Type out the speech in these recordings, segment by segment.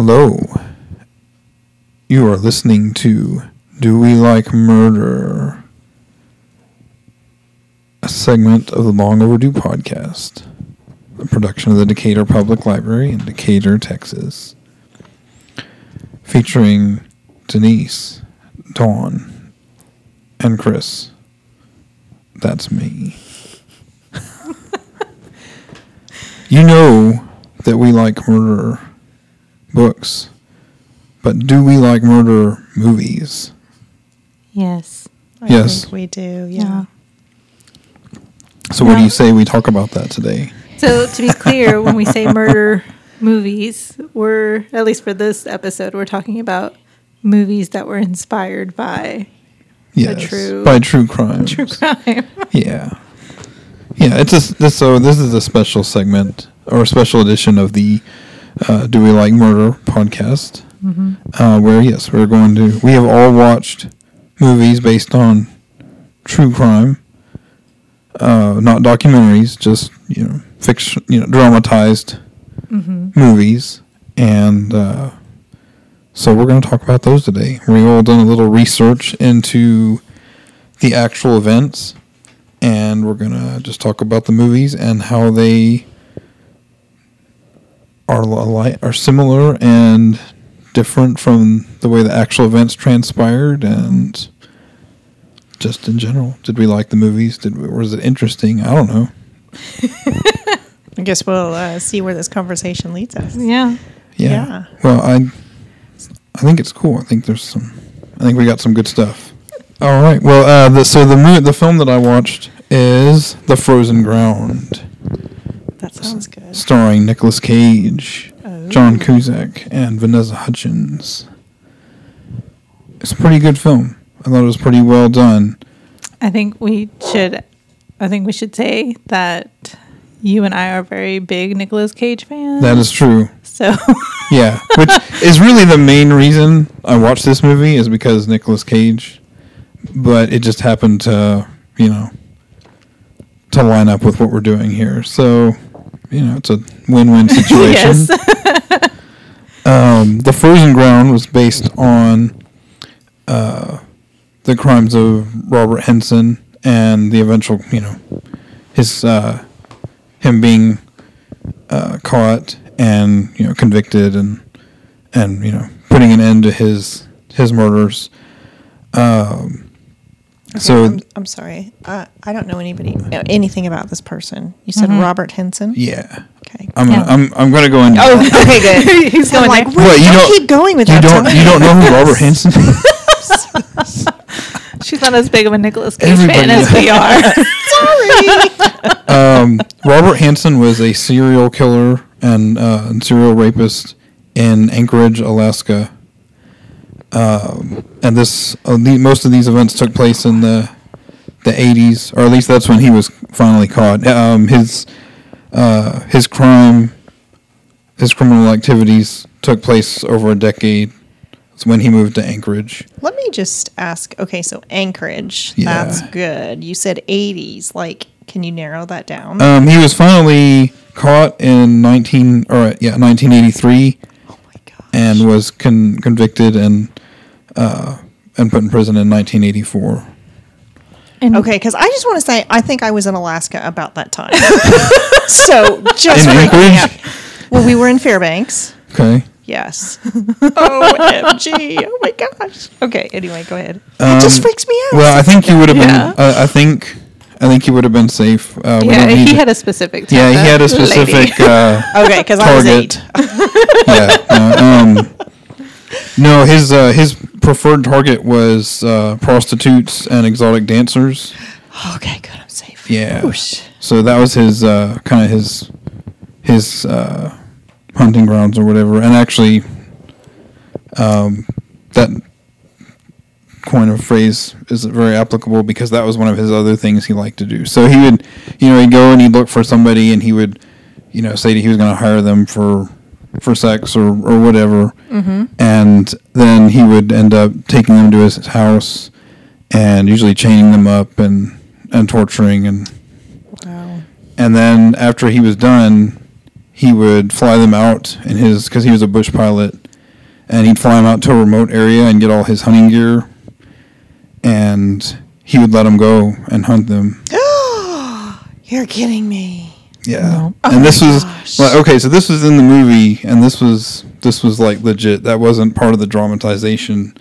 Hello. You are listening to Do We Like Murder? A segment of the Long Overdue podcast, a production of the Decatur Public Library in Decatur, Texas, featuring Denise, Dawn, and Chris. That's me. you know that we like murder books, but do we like murder movies? Yes. I Yes. think we do. Yeah. Yeah. So, what do you say we talk about that today? So to be clear, when we say murder movies, we're at least for this episode, we're talking about movies that were inspired by Yes, true- by true crime. true crime. Yeah, yeah. It's a, this. So this is a special segment or a special edition of the uh, "Do We Like Murder" podcast, uh, where yes, we're going to. We have all watched movies based on true crime, uh, not documentaries, just you know, fiction, you know, dramatized movies, and uh, so we're going to talk about those today. We've all done a little research into the actual events, and we're going to just talk about the movies and how they are alike, are similar and different from the way the actual events transpired and just in general. Did we like the movies? Did we, was it interesting? I don't know. I guess we'll uh, see where this conversation leads us. Yeah. yeah, Yeah. well i i think it's cool. I think there's some i think we got some good stuff. All right. Well uh the, so the mo- the film that i watched is the frozen ground That sounds good. starring Nicolas Cage, Oh. John Cusack, and Vanessa Hudgens. It's a pretty good film. I thought it was pretty well done. I think we should I think we should say that you and I are very big Nicolas Cage fans. That is true. so Yeah, which is really the main reason I watched this movie is because Nicolas Cage, but it just happened to, you know, to line up with what we're doing here. So, you know, it's a win-win situation. yes. Um, the Frozen Ground was based on uh, the crimes of Robert Hansen and the eventual, you know, his uh, him being uh, caught and you know convicted and and you know putting an end to his his murders. Um, Okay, so I'm, I'm sorry. Uh, I don't know anybody know anything about this person. You said Robert Hansen. yeah, Okay. I'm Yeah. gonna, I'm I'm gonna go in. Oh, okay, good. He's I'm going like, like wait, What, you don't, don't- keep going with you that. don't you don't know who Robert Hansen? is? she's not as big of a Nicolas Cage Everybody fan as we are. um, Robert Hansen was a serial killer and, uh, and serial rapist in Anchorage, Alaska. Um, and this uh, the, most of these events took place in the the 80s, or at least that's when he was finally caught. Um, his uh, his crime, his criminal activities took place over a decade. It's when he moved to Anchorage. Let me just ask. Okay, so Anchorage. Yeah. That's good. You said 80s. Like, can you narrow that down? Um, he was finally caught in 19 or yeah 1983. oh my god. and was con- convicted and uh, and put in prison in 1984. And Okay, because I just want to say, I think I was in Alaska about that time. so just In freaking me Well, we were in Fairbanks. Okay. Yes. OMG. Oh my gosh. Okay. Anyway, go ahead. it just Um, freaks me out. Well, I think you would have Yeah. been. Uh, I think. I think he would have been safe. Uh, yeah, he had a specific Yeah, he had a specific uh, okay, because I was eight. yeah. No, um, no, his uh, his preferred target was uh, prostitutes and exotic dancers. Okay, good. I'm safe. Yeah. Whoosh. So that was his uh, kind of his his uh, hunting grounds or whatever. And actually, um, that coin of phrase is very applicable because that was one of his other things he liked to do. So he would, you know, he'd go and he'd look for somebody and he would, you know, say that he was going to hire them for for sex or, or whatever. Mm-hmm. And then he would end up taking them to his house and usually chaining them up and, and torturing and Wow. and then after he was done, he would fly them out in his because he was a bush pilot. and he'd fly them out to a remote area and get all his hunting gear, and he would let them go and hunt them. You're kidding me. Yeah, and this was like, okay. So this was in the movie, and this was this was like legit. That wasn't part of the dramatization.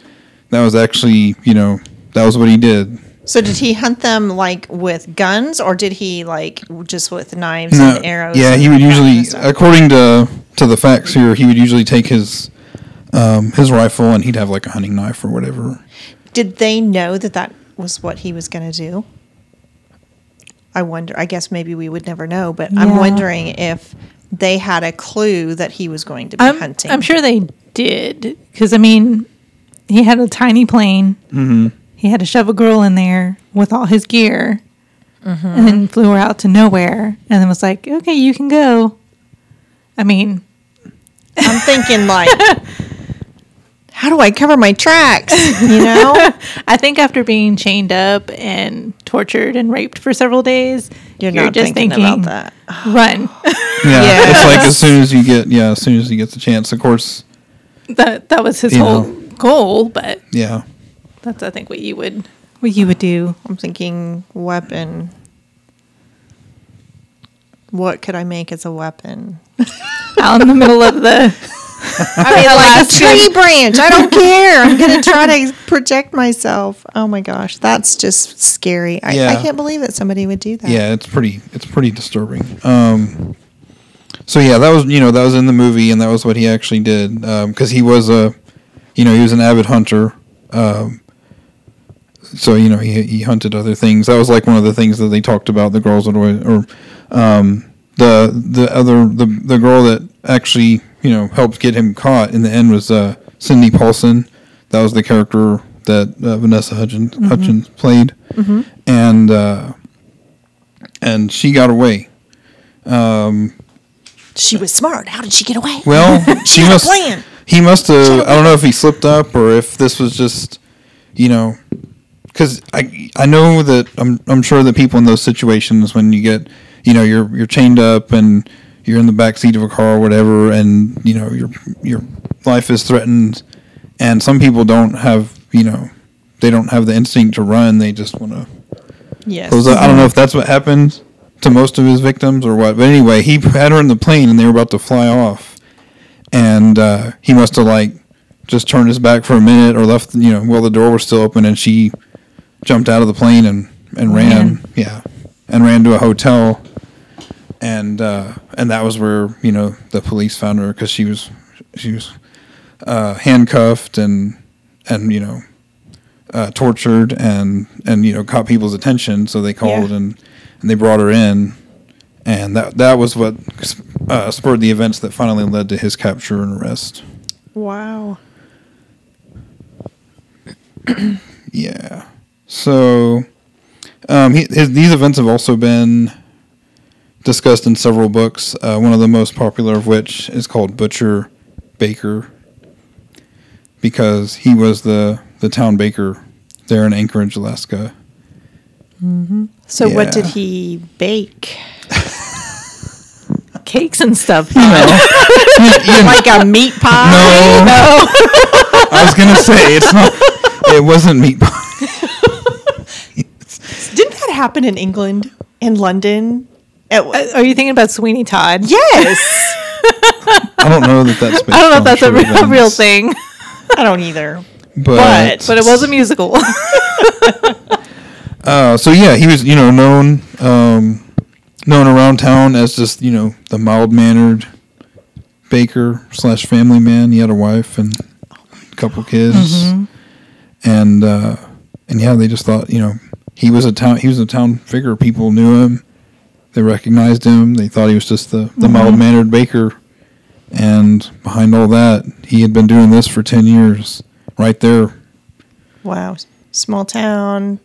That was actually, you know, that was what he did. So did he hunt them like with guns, or did he like just with knives and arrows? Yeah, and he would that kind of usually, according to to the facts here, he would usually take his um, his rifle and he'd have like a hunting knife or whatever. Did they know that that was what he was going to do? I wonder. I guess maybe we would never know, but I'm wondering if they had a clue that he was going to be I'm, hunting. I'm sure they did because I mean, he had a tiny plane. Mm-hmm. He had to shove a girl in there with all his gear, and then flew her out to nowhere, and then was like, "Okay, you can go." I mean, I'm thinking like, how do I cover my tracks? You know, I think after being chained up and tortured and raped for several days, you're, not just thinking, thinking, about that. Run. Yeah, Yes. it's like as soon as you get yeah, as soon as he gets a chance. Of course, that that was his whole know. goal, but yeah. that's I think what you would what you would do. I'm thinking weapon. What could I make as a weapon? Out in the middle of the I mean, like a tree branch. I don't care. I'm going to try to protect myself. Oh my gosh, that's just scary. I, I can't believe that somebody would do that. Yeah, it's pretty it's pretty disturbing. Um so yeah, that was you know, that was in the movie and that was what he actually did um cuz he was a you know, he was an avid hunter. Um so you know, he he hunted other things. That was like one of the things that they talked about the girls would always or um the the other the the girl that actually, you know, helped get him caught in the end was uh Cindy Paulson. That was the character that uh, Vanessa Hudgens, Hutchins played. And uh and she got away. She was smart. How did she get away? Well, she had a must. plan. He must have. I don't know if he slipped up or if this was just, you know, because I I know that I'm I'm sure that people in those situations when you get you know you're you're chained up and you're in the back seat of a car or whatever and you know your your life is threatened and some people don't have you know they don't have the instinct to run they just want to yes. close up. I don't know if that's what happened to most of his victims or what. But anyway, he had her in the plane and they were about to fly off. And uh, he must have like just turned his back for a minute or left, you know, while the door was still open and she jumped out of the plane and, and ran. Ran. Yeah. And ran to a hotel. And, uh, and that was where, you know, the police found her because she was, she was, uh, handcuffed and, and, you know, uh, tortured and and you know caught people's attention. So they called Yeah. and and they brought her in, and that that was what uh, spurred the events that finally led to his capture and arrest. wow. Yeah. So um, he, his, these events have also been discussed in several books. Uh, one of the most popular of which is called Butcher Baker, because he was the the town baker there in Anchorage, Alaska. So what did he bake? Cakes and stuff. You know, like a meat pie? No. I was gonna say it's not. It wasn't meat pie. Didn't that happen in England, in London? It Uh, Are you thinking about Sweeney Todd? yes. I don't know that that's. I don't know if that's a, real, true real thing, I don't either. But, but it was a musical. Uh, so yeah, he was you know known um, known around town as just you know the mild mannered baker slash family man. He had a wife and a couple kids, and uh, and yeah, they just thought you know he was a town he was a town figure. People knew him, they recognized him. They thought he was just the the mild mannered baker, and behind all that, he had been doing this for ten years, right there. Wow. Small town.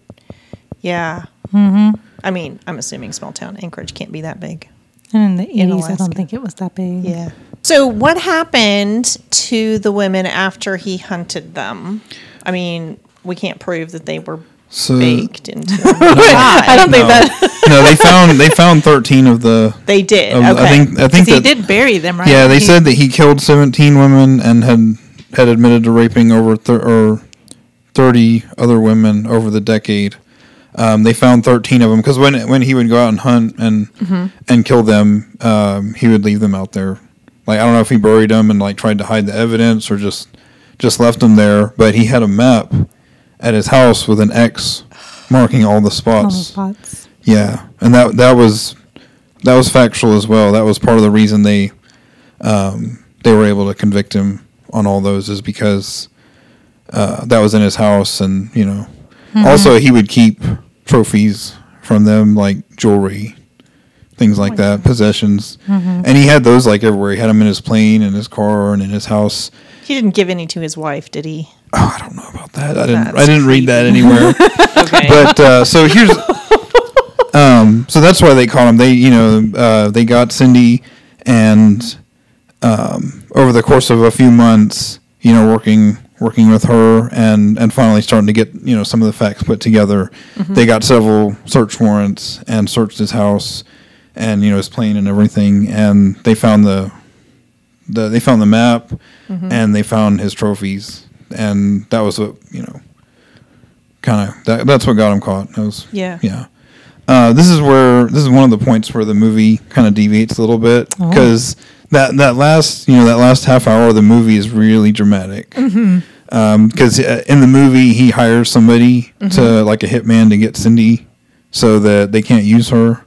Yeah. Mm-hmm. I mean, I'm assuming small town Anchorage can't be that big. in the In 80s, I don't think it was that big. Yeah. So what happened to the women after he hunted them? I mean, we can't prove that they were So baked into a I don't think No. that no, they found they found thirteen of the. They did. Of, okay. I think I think he did bury them, right? yeah, they He- said that he killed seventeen women and had had admitted to raping over thir- or 30 other women over the decade. Um, they found 13 of them because when when he would go out and hunt and and kill them, um, he would leave them out there. Like I don't know if he buried them and like tried to hide the evidence or just just left them there. But he had a map at his house with an X marking all the spots. All the spots. spots. Yeah, and that that was that was factual as well. That was part of the reason they um, they were able to convict him on all those is because uh, that was in his house, and you know, also he would keep trophies from them like jewelry, things like that, possessions, and he had those like everywhere. He had them in his plane, in his car, and in his house. He didn't give any to his wife, did he? Oh, I don't know about that. I didn't. I didn't read that anywhere. Okay. but uh, so here's um so that's why they caught him they you know uh, they got cindy and um, over the course of a few months you know working working with her and and finally starting to get you know some of the facts put together they got several search warrants and searched his house and you know his plane and everything and they found the the they found the map and they found his trophies and that was what you know kind of that, that's what got him caught. That was Yeah. yeah. Uh, this is where this is one of the points where the movie kind of deviates a little bit because that that last you know that last half hour of the movie is really dramatic. Because uh, in the movie he hires somebody to like a hitman to get Cindy so that they can't use her.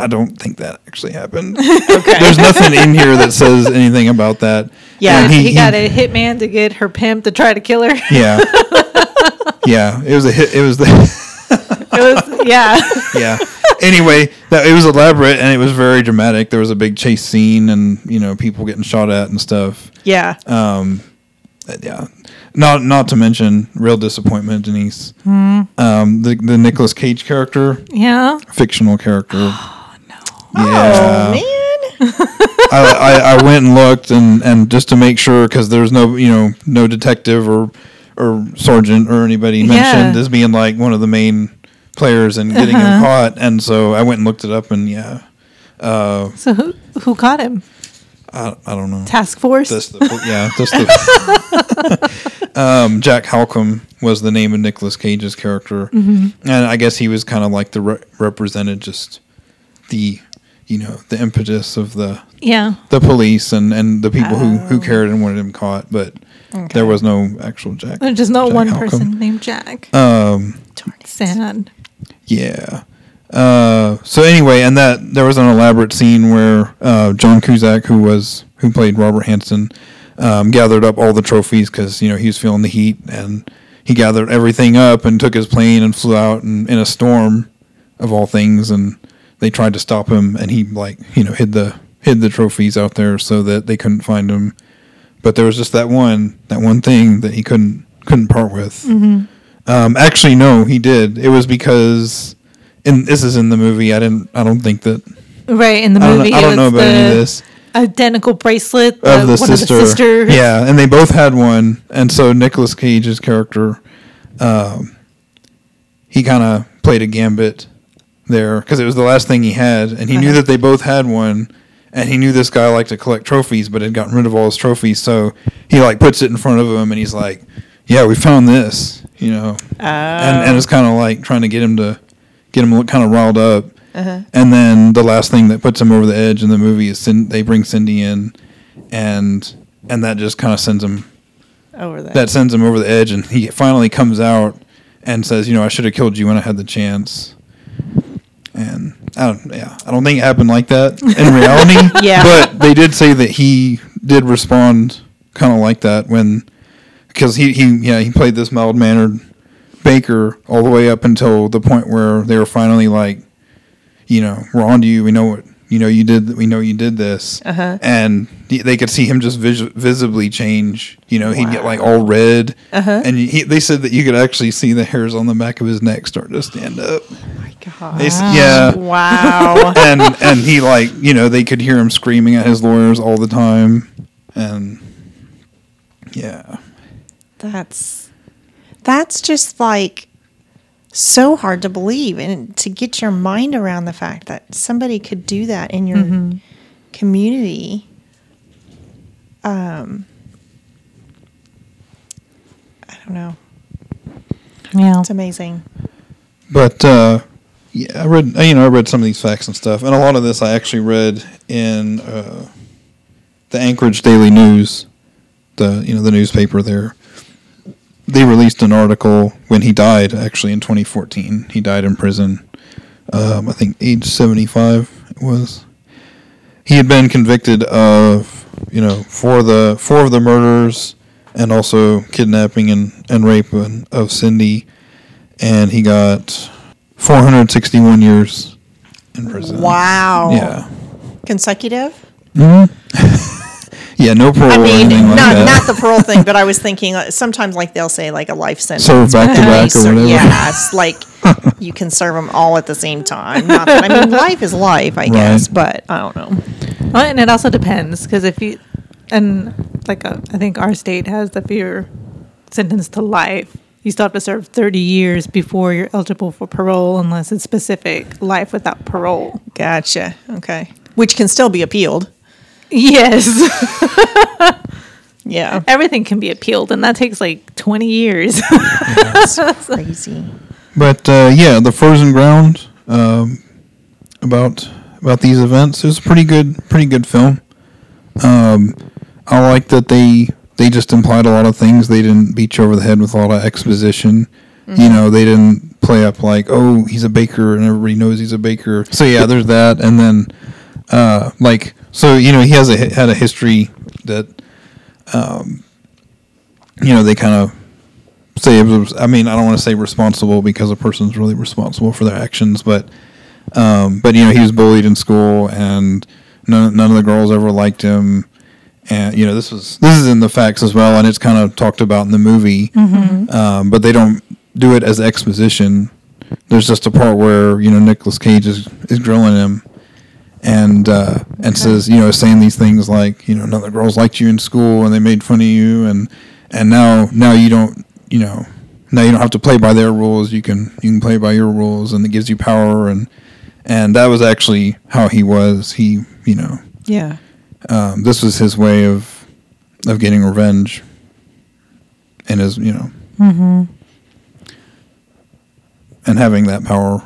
I don't think that actually happened. okay. There's nothing in here that says anything about that. Yeah, And He, got a hitman to get her pimp to try to kill her. Yeah. yeah. It was a hit. It was the. It was yeah. yeah. Anyway, that it was elaborate and it was very dramatic. There was a big chase scene and you know people getting shot at and stuff. yeah. Um, yeah. Not not to mention real disappointment, Denise. Hmm. Um, the the Nicolas Cage character, Yeah. fictional character. Oh no. Oh Yeah. man. I, I, I went and looked and, and just to make sure because there's no you know no detective or or sergeant or anybody mentioned Yeah. as being like one of the main players and getting him Uh-huh. caught and so I went and looked it up and yeah uh, So who who caught him? I, I don't know Task Force. just the, yeah just the um, Jack Halcombe was the name of Nicolas Cage's character Mm-hmm. and I guess he was kind of like the re- represented just the you know the impetus of the yeah. the police and, and the people who, who cared and wanted him caught, but there was no actual Jack. There's just no Jack one person named Jack. Um, Sad. yeah. Uh, so anyway, and that there was an elaborate scene where uh, John Cusack, who was who played Robert Hansen, um, gathered up all the trophies because you know he was feeling the heat, and he gathered everything up and took his plane and flew out and, in a storm, of all things, and they tried to stop him, and he like you know hid the hid the trophies out there so that they couldn't find him. But there was just that one that one thing that he couldn't couldn't part with. Um, actually, no, he did. It was because, and this is in the movie. I didn't. I don't think that. Right in the I don't, movie. I don't know about any of this Identical bracelet of the one sister. of the sisters. Yeah, and they both had one, and so Nicolas Cage's character, um, he kind of played a gambit there because it was the last thing he had, and he knew uh-huh. that they both had one, and he knew this guy liked to collect trophies, but had gotten rid of all his trophies, so he like puts it in front of him, and he's like, "Yeah, we found this," you know, and and it's oh. kind of like trying to get him to get him kind of riled up. Uh-huh. And then the last thing that puts him over the edge in the movie is they bring Cindy in, and and that just kind of sends him Over there. that sends him over the edge, and he finally comes out and says, "You know, I should have killed you when I had the chance." And I don't, yeah, I don't think it happened like that in reality. Yeah. but they did say that he did respond kind of like that when, because he he yeah he played this mild mannered baker all the way up until the point where they were finally like, you know, we're on to you. We know what you know. You did. We know you did this. Uh-huh. And they could see him just vis- visibly change. You know, he'd get like all red. Uh-huh. And he, they said that you could actually see the hairs on the back of his neck start to stand up. Oh my god. They yeah. Wow. and and he like you know they could hear him screaming at his lawyers all the time, and yeah, that's that's just like so hard to believe and to get your mind around the fact that somebody could do that in your community um i don't know. Yeah. It's amazing. But uh, yeah, I read you know I read some of these facts and stuff, and a lot of this I actually read in uh, the Anchorage Daily News, the you know the newspaper there. They released an article when he died, actually in 2014. He died in prison. Um, I think age 75 it was. He had been convicted of you know for the four of the murders and also kidnapping and, and rape of Cindy, and he got 461 years in prison. Wow. Yeah. Consecutive? Yeah, no parole I mean, anything not like that. not the parole thing, but I was thinking uh, sometimes like they'll say like a life sentence. Serve back to back or whatever. Yeah, it's like you can serve them all at the same time. Not that, I mean, life is life, I guess, but I don't know. Well, and it also depends because if you, and like uh, I think our state has that if you're sentenced to life, you still have to serve 30 years before you're eligible for parole unless it's specific life without parole. Gotcha. Okay. Which can still be appealed. Yes. Yeah. Everything can be appealed, and that takes like 20 years. That's crazy. But uh, yeah, the frozen ground um, about about these events is a pretty good, pretty good film. Um, I like that they they just implied a lot of things. They didn't beat you over the head with a lot of exposition. You know, they didn't play up like, oh, he's a baker and everybody knows he's a baker. So yeah, there's that, and then uh, like, so you know, he has a had a history that, um, you know, they kind of say it was, I mean, I don't want to say responsible because a person's really responsible for their actions, but um, but you know, he was bullied in school, and none none of the girls ever liked him. And you know, this was this is in the facts as well, and it's kind of talked about in the movie, um, but they don't do it as exposition. There's just a part where you know Nicolas Cage is is grilling him, and uh, and says you know saying these things like you know none of the girls liked you in school and they made fun of you and and now now you don't you know now you don't have to play by their rules. You can you can play by your rules and it gives you power. And and that was actually how he was. He you know Yeah. um, this was his way of of getting revenge and his you know and having that power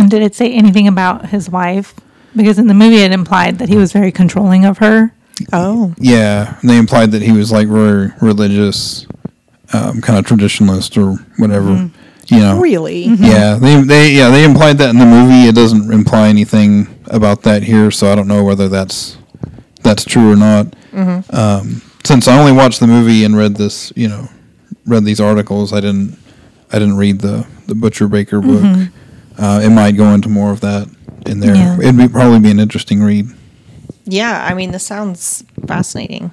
and did it say anything about his wife? Because in the movie, it implied that he was very controlling of her. Oh. Yeah, and they implied that he was like very religious, um, kind of traditionalist or whatever. You know, Really? yeah, they they yeah they implied that in the movie. It doesn't imply anything about that here, so I don't know whether that's that's true or not. Um, since I only watched the movie and read this, you know, read these articles, I didn't I didn't read the the Butcher Baker book. Uh, it might go into more of that in there. Yeah. It'd be probably be an interesting read. Yeah. I mean, this sounds fascinating.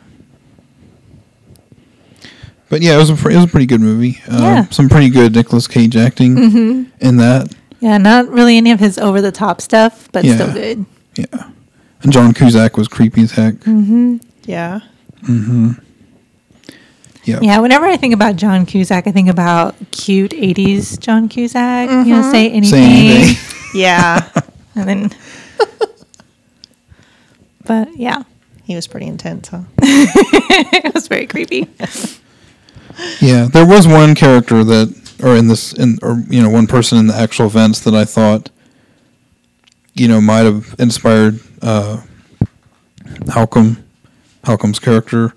But yeah, it was a pre- it was a pretty good movie. Uh, Yeah. Some pretty good Nicolas Cage acting in that. Yeah, not really any of his over the top stuff, but Yeah. still good. Yeah, and John Cusack was creepy as heck. Mm-hmm. Yeah. Yeah, Yeah, whenever I think about John Cusack, I think about cute 80s John Cusack. You know, say anything. Say anything. Yeah. And then. but yeah, he was pretty intense, huh? it was very creepy. Yeah, there was one character that, or in this, in or you know, one person in the actual events that I thought, you know, might have inspired uh, Halcombe, Halcombe's character,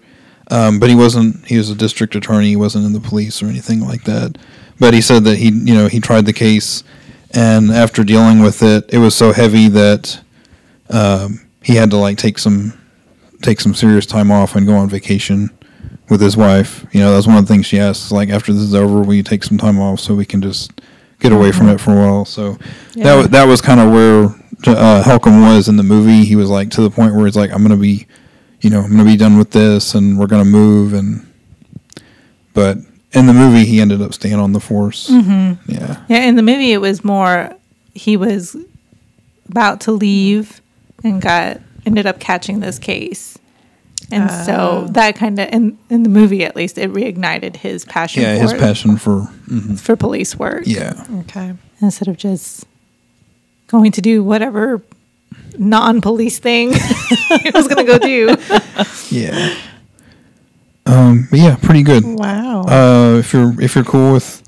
um, but he wasn't. He was a district attorney. He wasn't in the police or anything like that. But he said that he, you know, he tried the case, and after dealing with it, it was so heavy that um, he had to like take some, take some serious time off and go on vacation with his wife. You know, that's one of the things she asked. Like, after this is over, will you take some time off so we can just get away from it for a while? So that Yeah. wa- that was kind of where uh, Halcombe was in the movie. He was like to the point where he's like, I'm gonna be, you know, I'm gonna be done with this, and we're gonna move. And but in the movie, he ended up staying on the force. Mm-hmm. Yeah, Yeah, in the movie, it was more he was about to leave and got ended up catching this case. And so that kind of, in, in the movie at least, it reignited his passion yeah, for, his it- passion for mhm. for police work. yeah, Okay. Instead of just going to do whatever non police thing he was going to go do. yeah. Um, yeah, pretty good. Wow. Uh, if you're if you're cool with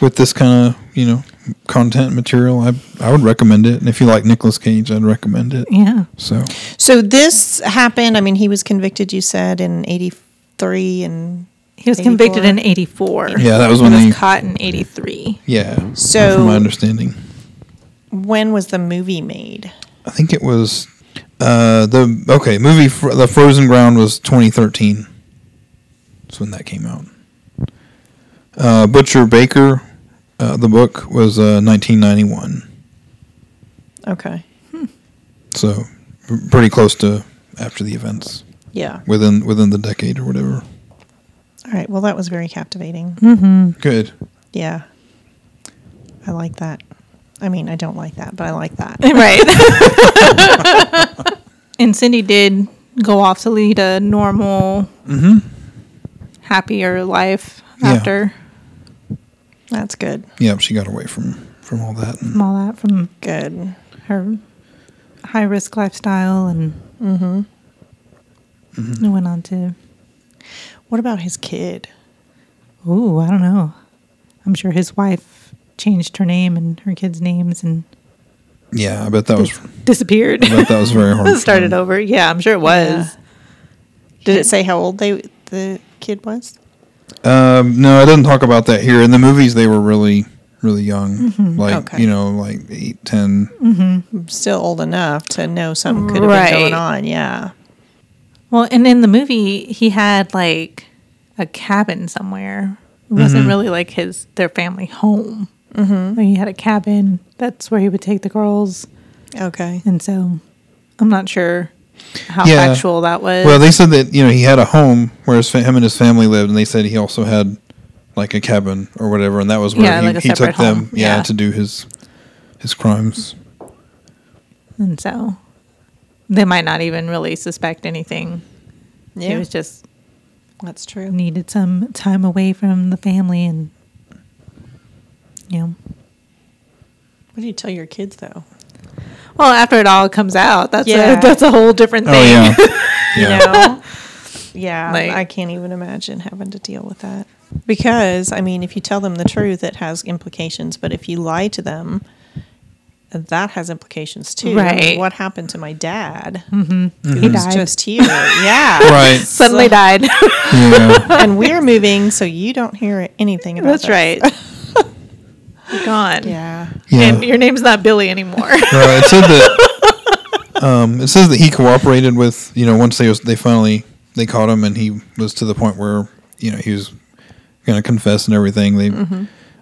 with this kind of you know content material, I I would recommend it. And if you like Nicolas Cage, I'd recommend it. Yeah. So so this happened. I mean, he was convicted. You said in '83, and He was convicted in 84. Yeah, that was when He was caught in 83. yeah. So- from my understanding, when was the movie made? I think it was uh the okay movie Fr- the Frozen Ground was 2013. That's when that came out. Uh, Butcher Baker, uh, the book was uh, 1991. Okay. So pretty close to after the events Yeah. within within the decade or whatever. All right. Well, that was very captivating. Good. Yeah. I like that. I mean, I don't like that, but I like that. Right. and Cindy did go off to lead a normal, happier life Yeah. after That's good. Yep, she got away from from all that. from all that, from Good. her high risk lifestyle, and mm-hmm. went on to, What about his kid? ooh, I don't know. I'm sure his wife changed her name and her kids' names and Yeah, I bet that was disappeared. I bet that was very hard. Started them. over. Yeah, I'm sure it was. Did it say how old they the kid was? Um, no, I didn't talk about that here. In the movies, they were really, really young, mm-hmm. like Okay. you know, like eight, ten. Mm-hmm. Still old enough to know something could have Right. been going on. Yeah. Well, and in the movie, he had like a cabin somewhere. It wasn't mm-hmm. really like his their family home. Mm-hmm. he had a cabin. That's where he would take the girls, Okay. and so I'm not sure how Yeah. factual that was. Well, they said that you know he had a home where his him and his family lived, and they said he also had like a cabin or whatever, and that was where Yeah, he, like he took separate them, yeah, Yeah. to do his his crimes. and so they might not even really suspect anything. He Yeah. was just That's true. needed some time away from the family, and you know. What do you tell your kids though? Well, after it all comes out, that's Yeah. a that's a whole different oh, thing. Oh yeah, You yeah. know? yeah. Like- I can't even imagine having to deal with that. Because, I mean, if you tell them the truth, it has implications. But if you lie to them, that has implications too. I mean, Right. what happened to my dad? Mm-hmm. Mm-hmm. He He's died. just here. Yeah. right. Suddenly died. Yeah, and we're moving, so you don't hear anything about That's this. right. You're Gone. Yeah. yeah. And your name's not Billy anymore. Uh, it said that um, it says that he cooperated with you know once they was they finally they caught him and he was to the point where you know he was going to confess and everything. They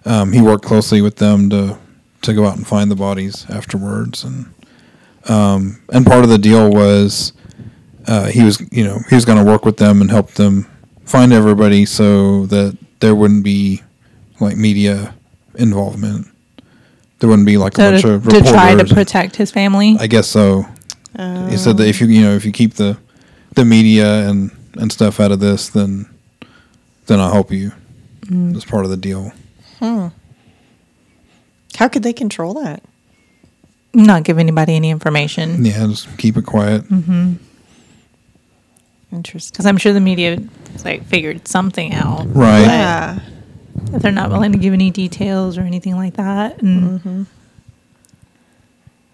um, he worked closely with them to to go out and find the bodies afterwards and um, and part of the deal was uh, he was you know he was going to work with them and help them find everybody so that there wouldn't be like media involvement. There wouldn't be like a bunch to, of to try to protect his family. I guess so. He said that if you you know if you keep the the media and and stuff out of this, then then I'll help you. Mm. That's part of the deal. Hmm. How could they control that? not give anybody any information. Yeah, just keep it quiet. Mm-hmm. Interesting. Because I'm sure the media like figured something out. Right. Yeah. But they're not willing to give any details or anything like that. And Mm-hmm.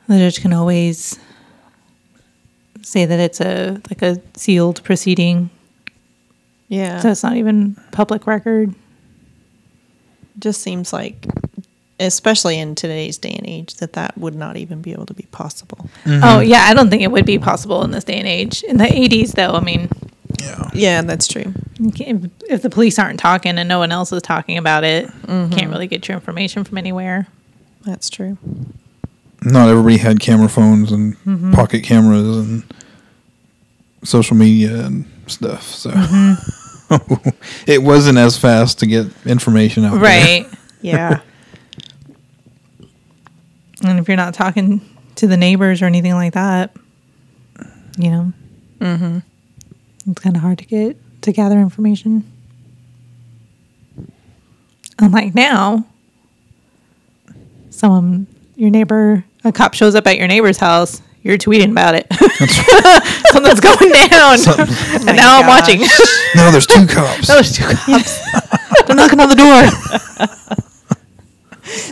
the judge can always say that it's a like a sealed proceeding. Yeah. So it's not even public record. just seems like especially in today's day and age that that would not even be able to be possible Oh yeah, I don't think it would be possible in this day and age. In the '80s, though, I mean, Yeah. yeah that's true if the police aren't talking and no one else is talking about it, you can't mm-hmm. really get your information from anywhere. that's true Not everybody had camera phones and mm-hmm. pocket cameras and social media and stuff. So mm-hmm. it wasn't as fast to get information out there. Right. yeah and if you're not talking to the neighbors or anything like that, you know, mm-hmm. It's kind of hard to get to gather information. Unlike now, someone, your neighbor, a cop shows up at your neighbor's house, you're tweeting about it. Something's going down. Something- and now I'm oh watching. no, there's two cops. No, There's two cops. They're knocking on the door.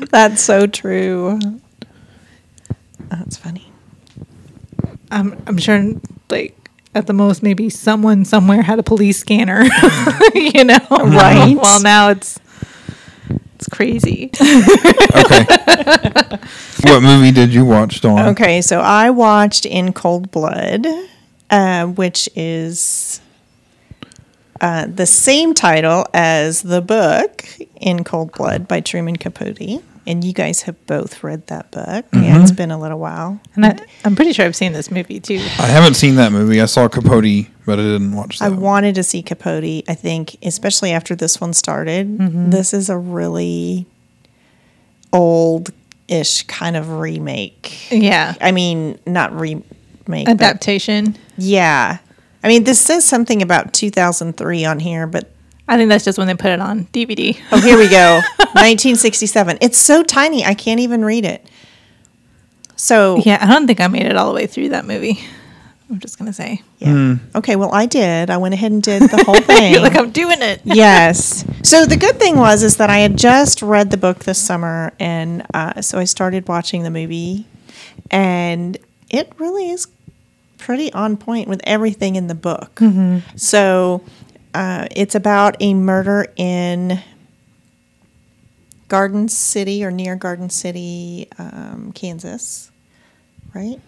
That's so true. That's funny. I'm I'm sure like at the most maybe someone somewhere had a police scanner. you know? Right. Well now it's it's crazy. Okay. what movie did you watch, Dawn? Okay, so I watched In Cold Blood, uh, which is uh, the same title as the book In Cold Blood by Truman Capote. And you guys have both read that book. Mm-hmm. Yeah, it's been a little while. And I, mm-hmm. I'm pretty sure I've seen this movie too. I haven't seen that movie. I saw Capote, but I didn't watch that. I one. wanted to see Capote. I think, especially after this one started, mm-hmm. this is a really old-ish kind of remake. Yeah. I mean, not remake, but Adaptation. yeah. I mean, this says something about 2003 on here, but I think that's just when they put it on DVD. oh, here we go, 1967. It's so tiny, I can't even read it. So Yeah, I don't think I made it all the way through that movie. I'm just gonna say. yeah. Okay, well, I did. I went ahead and did the whole thing. You're like I'm doing it. yes. So the good thing was is that I had just read the book this summer, and uh, so I started watching the movie, and it really is pretty on point with everything in the book. So uh, it's about a murder in Garden City or near Garden City, um, Kansas, right?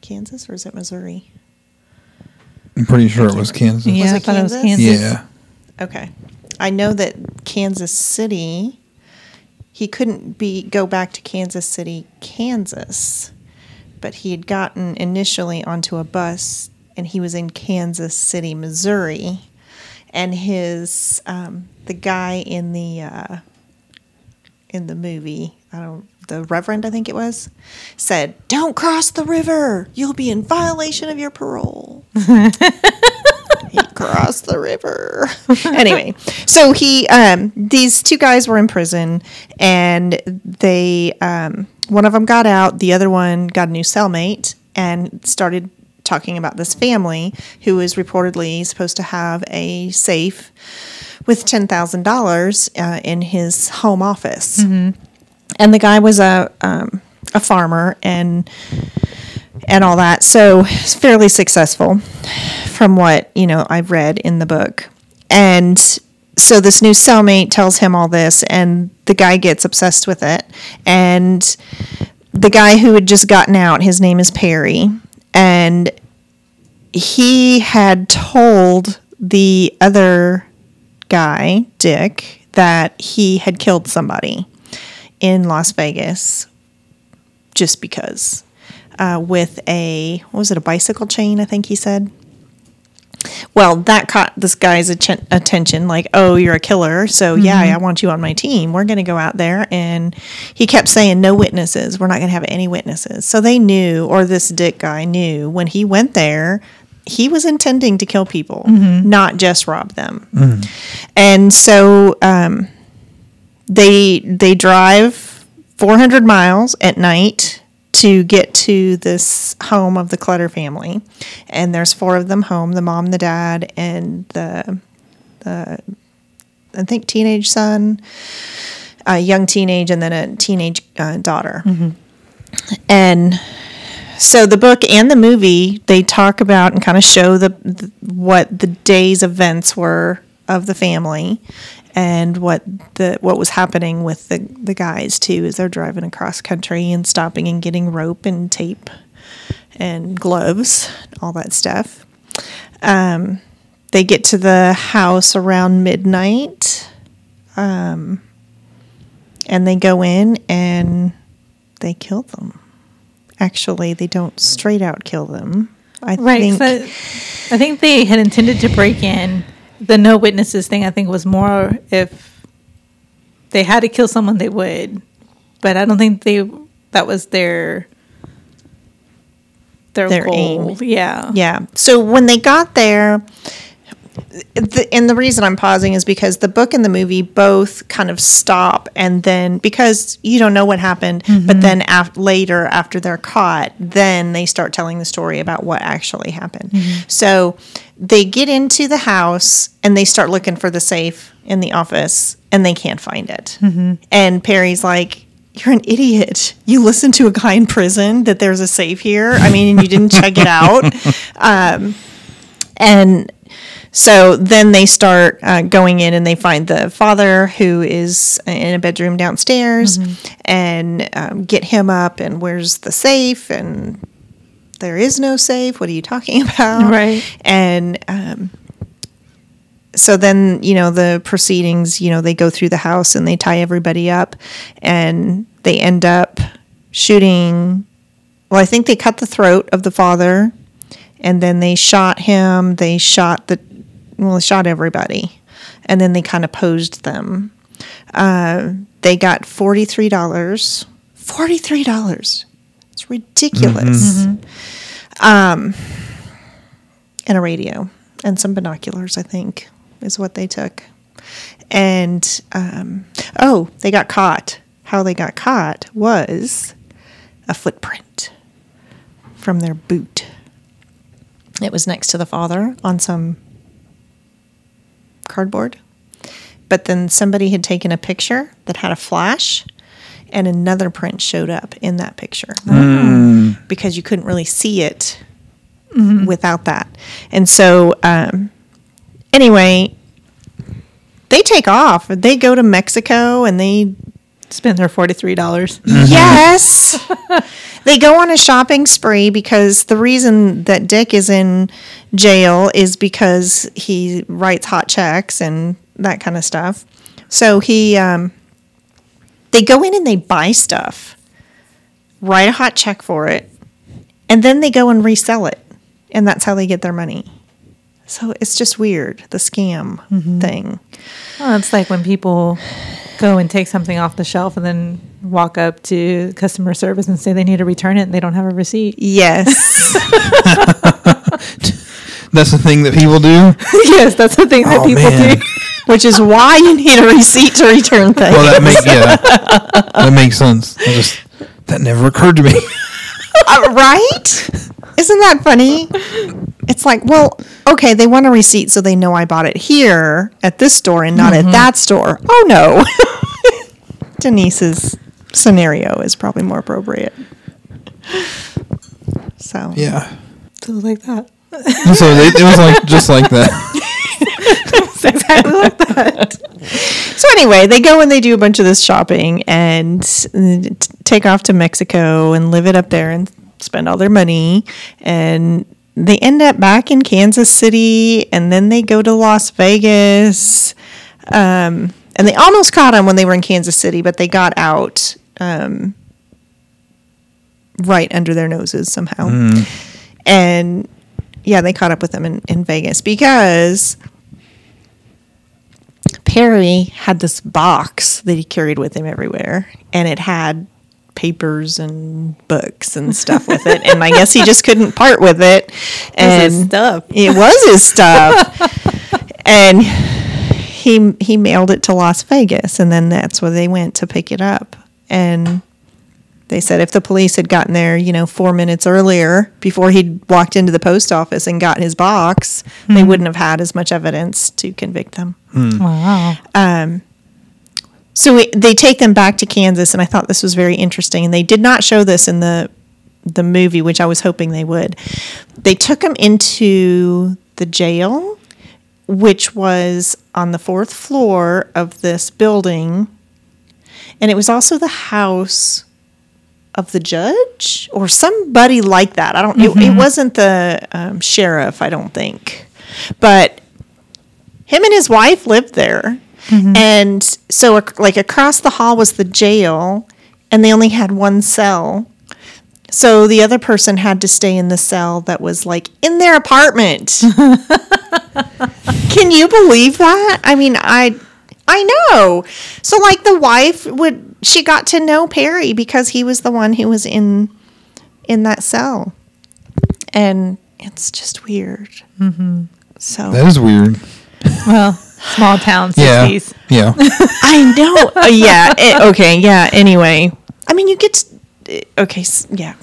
Kansas or is it Missouri? I'm pretty sure it was Kansas. Yeah, Was I it thought it was Kansas? Kansas. Yeah. Okay. I know that Kansas City, he couldn't be go back to Kansas City, Kansas, but he had gotten initially onto a bus and he was in Kansas City, Missouri, and his um, the guy in the uh, in the movie, I don't the Reverend I think it was, said, "Don't cross the river. You'll be in violation of your parole." he crossed the river. anyway, so he, um, these two guys were in prison, and they, um, one of them got out, the other one got a new cellmate, and started talking about this family who was reportedly supposed to have a safe with ten thousand dollars uh, in his home office, and the guy was a um, a farmer and and all that. So fairly successful from what, you know, I've read in the book. And so this new cellmate tells him all this and the guy gets obsessed with it. And the guy who had just gotten out, his name is Perry, and he had told the other guy, Dick, that he had killed somebody in Las Vegas just because uh, with a what was it a bicycle chain i think he said well that caught this guy's atten- attention like oh you're a killer so yeah mm-hmm. i want you on my team. We're going to go out there and he kept saying no witnesses. We're not going to have any witnesses. So they knew or this dick guy knew when he went there he was intending to kill people mm-hmm. not just rob them. Mm. And so um, they they drive 400 miles at night to get to this home of the Clutter family, and there's four of them home: the mom, the dad, and the the I think teenage son, a young teenage, and then a teenage uh, daughter. And so the book and the movie they talk about and kind of show the, the what the day's events were of the family and what the what was happening with the the guys too as they're driving across country and stopping and getting rope and tape and gloves all that stuff um, they get to the house around midnight um, and they go in and they kill them actually they don't straight out kill them i Right. think So I think they had intended to break in. The no witnesses thing, I think, was more if they had to kill someone, they would. But I don't think they that was their their, Their goal. aim. Yeah. Yeah. So when they got there, the, and the reason I'm pausing is because the book and the movie both kind of stop, and then because you don't know what happened, but mm-hmm. then af- later after they're caught, then they start telling the story about what actually happened. Mm-hmm. So they get into the house and they start looking for the safe in the office, and they can't find it. Mm-hmm. And Perry's like. You're an idiot. You listened to a guy in prison that there's a safe here. I mean, you didn't check it out. Um, and so then they start uh, going in and they find the father who is in a bedroom downstairs and um, get him up and where's the safe? And there is no safe. What are you talking about? Right. and um, so then you know the proceedings you know they go through the house and they tie everybody up and they end up shooting well i think they cut the throat of the father and then they shot him. They shot the well shot everybody. And then they kind of posed them. Uh, they got $43 $43 it's ridiculous. Um, and a radio and some binoculars i think is what they took. And um, oh they got caught. How they got caught was a footprint from their boot. It was next to the father on some cardboard. But then somebody had taken a picture that had a flash, and another print showed up in that picture hmm, mm. because you couldn't really see it mm-hmm. without that. And so, um, anyway, they take off. They go to Mexico and they Spend their forty-three dollars. Yes. they go on a shopping spree because the reason that Dick is in jail is because he writes hot checks and that kind of stuff. So he, um, they go in and they buy stuff, write a hot check for it, and then they go and resell it. And that's how they get their money. So it's just weird, the scam thing. Well, it's like when people go and take something off the shelf and then walk up to customer service and say they need to return it and they don't have a receipt. Yes. That's the thing that people do. yes, that's the thing that Oh, people man. do. Which is why you need a receipt to return things. Well, that makes yeah, that makes sense. I just that never occurred to me. Uh, right? Isn't that funny? It's like, well, okay, they want a receipt so they know I bought it here at this store and not at that store. Oh no. Denise's scenario is probably more appropriate. So, Yeah. So like that. So they, it was like just like that. Exactly like that. so anyway, they go and they do a bunch of this shopping and uh, t- take off to Mexico and live it up there and spend all their money and they end up back in Kansas City and then they go to Las Vegas. Um, and they almost caught them when they were in Kansas City, but they got out um, right under their noses somehow. And yeah, they caught up with them in, in Vegas because Perry had this box that he carried with him everywhere, and it had papers and books and stuff with it. And I guess he just couldn't part with it. And his stuff. It was his stuff. and he he mailed it to Las Vegas, and then that's where they went to pick it up. And they said if the police had gotten there, you know, four minutes earlier before he'd walked into the post office and got his box, they wouldn't have had as much evidence to convict them. Wow. Um, So we, they take them back to Kansas, and I thought this was very interesting. And they did not show this in the the movie, which I was hoping they would. They took them into the jail, which was on the fourth floor of this building, and it was also the house of the judge or somebody like that. I don't. It, it wasn't the um, sheriff, I don't think, but him and his wife lived there. Mm-hmm. And so, like, across the hall was the jail, and they only had one cell. So the other person had to stay in the cell that was like in their apartment. Can you believe that? I mean, I I know. So like the wife would she got to know Perry because he was the one who was in in that cell. And it's just weird. Mm-hmm. So That is weird. Well, small town Yeah. 60s. Yeah. I know. Uh, yeah. eh, okay. Yeah. Anyway, I mean, you get. s- eh, okay. s- Yeah.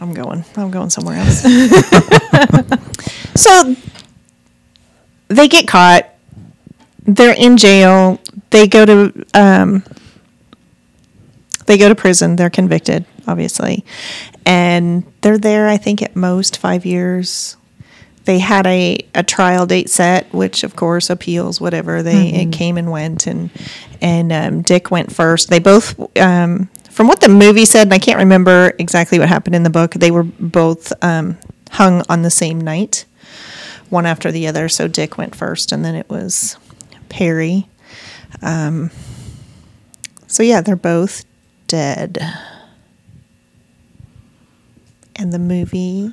I'm going. I'm going somewhere else. so they get caught. They're in jail. They go to. Um, they go to prison. They're convicted, obviously, and they're there. I think at most five years. They had a, a trial date set, which of course appeals, whatever. They it came and went, and and um, Dick went first. They both, um, from what the movie said, and I can't remember exactly what happened in the book. They were both um, hung on the same night, one after the other. So Dick went first, and then it was Perry. Um, so yeah, they're both dead. And the movie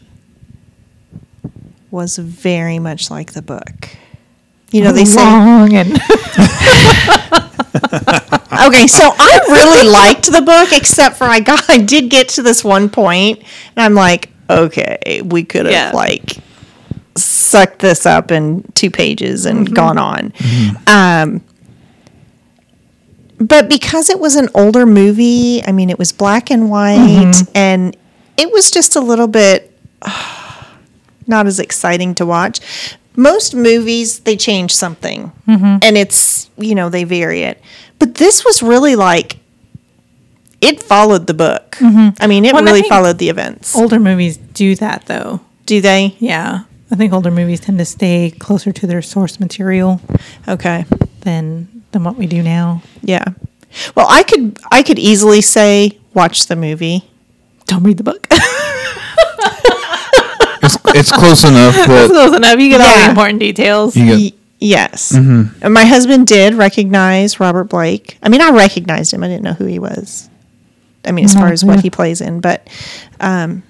was very much like the book. You know, they say Long and okay, so I really liked the book, except for I got I did get to this one point, and I'm like, okay, we could have Yeah. like sucked this up in two pages and mm-hmm. gone on. Mm-hmm. Um, but because it was an older movie, I mean, it was black and white, mm-hmm. and it was just a little bit not as exciting to watch. Most movies, they change something mm-hmm. and it's, you know, they vary it. But this was really like, it followed the book. Mm-hmm. I mean, it Well, really followed the events. older movies do that though. Do they? Yeah. I think older movies tend to stay closer to their source material Okay. than than what we do now. Yeah. Well, I could I could easily say watch the movie. Don't read the book. It's, it's close enough that Close enough. You get all Yeah. the important details. you get. Y- yes. Mm-hmm. And my husband did recognize Robert Blake. I mean, I recognized him. I didn't know who he was. I mean, as far mm-hmm. as what yeah. he plays in, but um,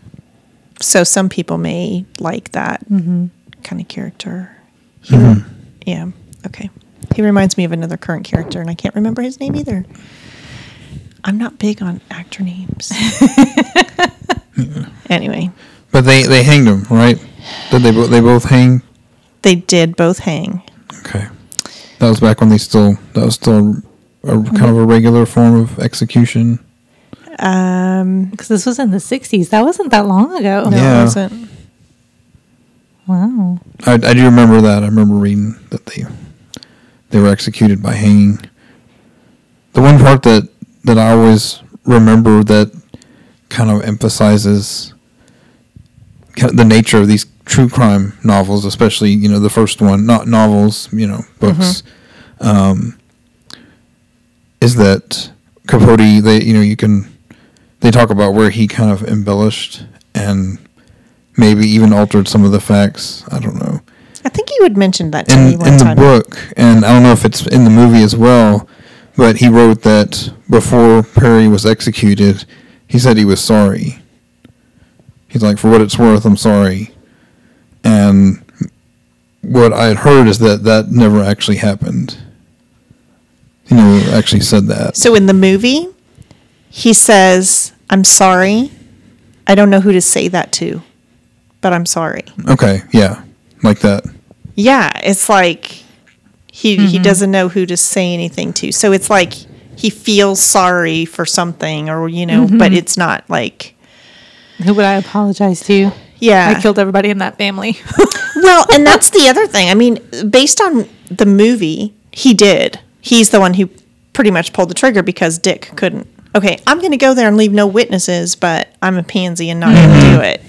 so some people may like that mm-hmm. kind of character. He re- yeah. Okay. He reminds me of another current character, and I can't remember his name either. I'm not big on actor names. anyway, But they they hanged him, right? Did they bo- they both hang? they did both hang. Okay. That was back when they still that was still a, kind of a regular form of execution. Um, Because this was in the 60s. That wasn't that long ago. no, Yeah. it wasn't. Wow. I, I do remember that. I remember reading that they they were executed by hanging. The one part that that I always remember that kind of emphasizes kind of the nature of these true crime novels, especially you know the first one, not novels, you know, books, um, is that Capote. They you know you can they talk about where he kind of embellished and maybe even altered some of the facts. I don't know I think you had mentioned that to me in one in the time. book, and I don't know if it's in the movie as well, but he wrote that before Perry was executed, he said he was sorry. He's like, for what it's worth, I'm sorry. And what I had heard is that that never actually happened. He never actually said that. So in the movie, he says, "I'm sorry. I don't know who to say that to, but I'm sorry." Okay, yeah, like that. Yeah, it's like he he mm-hmm. doesn't know who to say anything to. So it's like he feels sorry for something, or you know, but mm-hmm. it's not like Who would I apologize to? yeah. I killed everybody in that family. well, and that's the other thing. I mean, based on the movie, he did. He's the one who pretty much pulled the trigger because Dick couldn't. Okay, I'm going to go there and leave no witnesses, but I'm a pansy and not going to do it.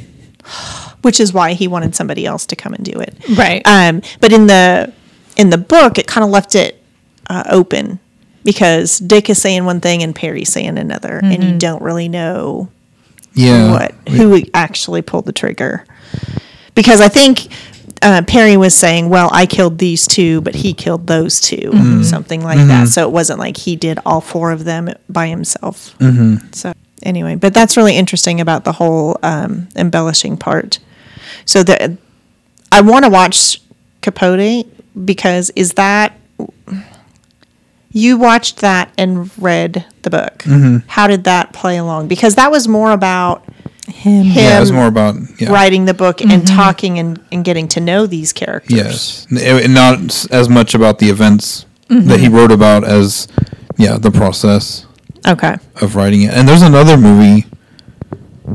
Which is why he wanted somebody else to come and do it. right. Um, but in the in the book, it kind of left it uh, open because Dick is saying one thing and Perry's saying another, and you don't really know Yeah. what who actually pulled the trigger. Because i think uh, perry was saying well i killed these two but he killed those 2 something like that. So it wasn't like he did all four of them by himself. So anyway but that's really interesting about the whole um, embellishing part. So the i want to watch capote because is that you watched that and read the book how did that play along because that was more about him. Him. yeah, was more about yeah. writing the book and talking and, and getting to know these characters. Yes, It- it- not as much about the events Mm-hmm. that he wrote about as yeah the process Okay. of writing it. And there's another movie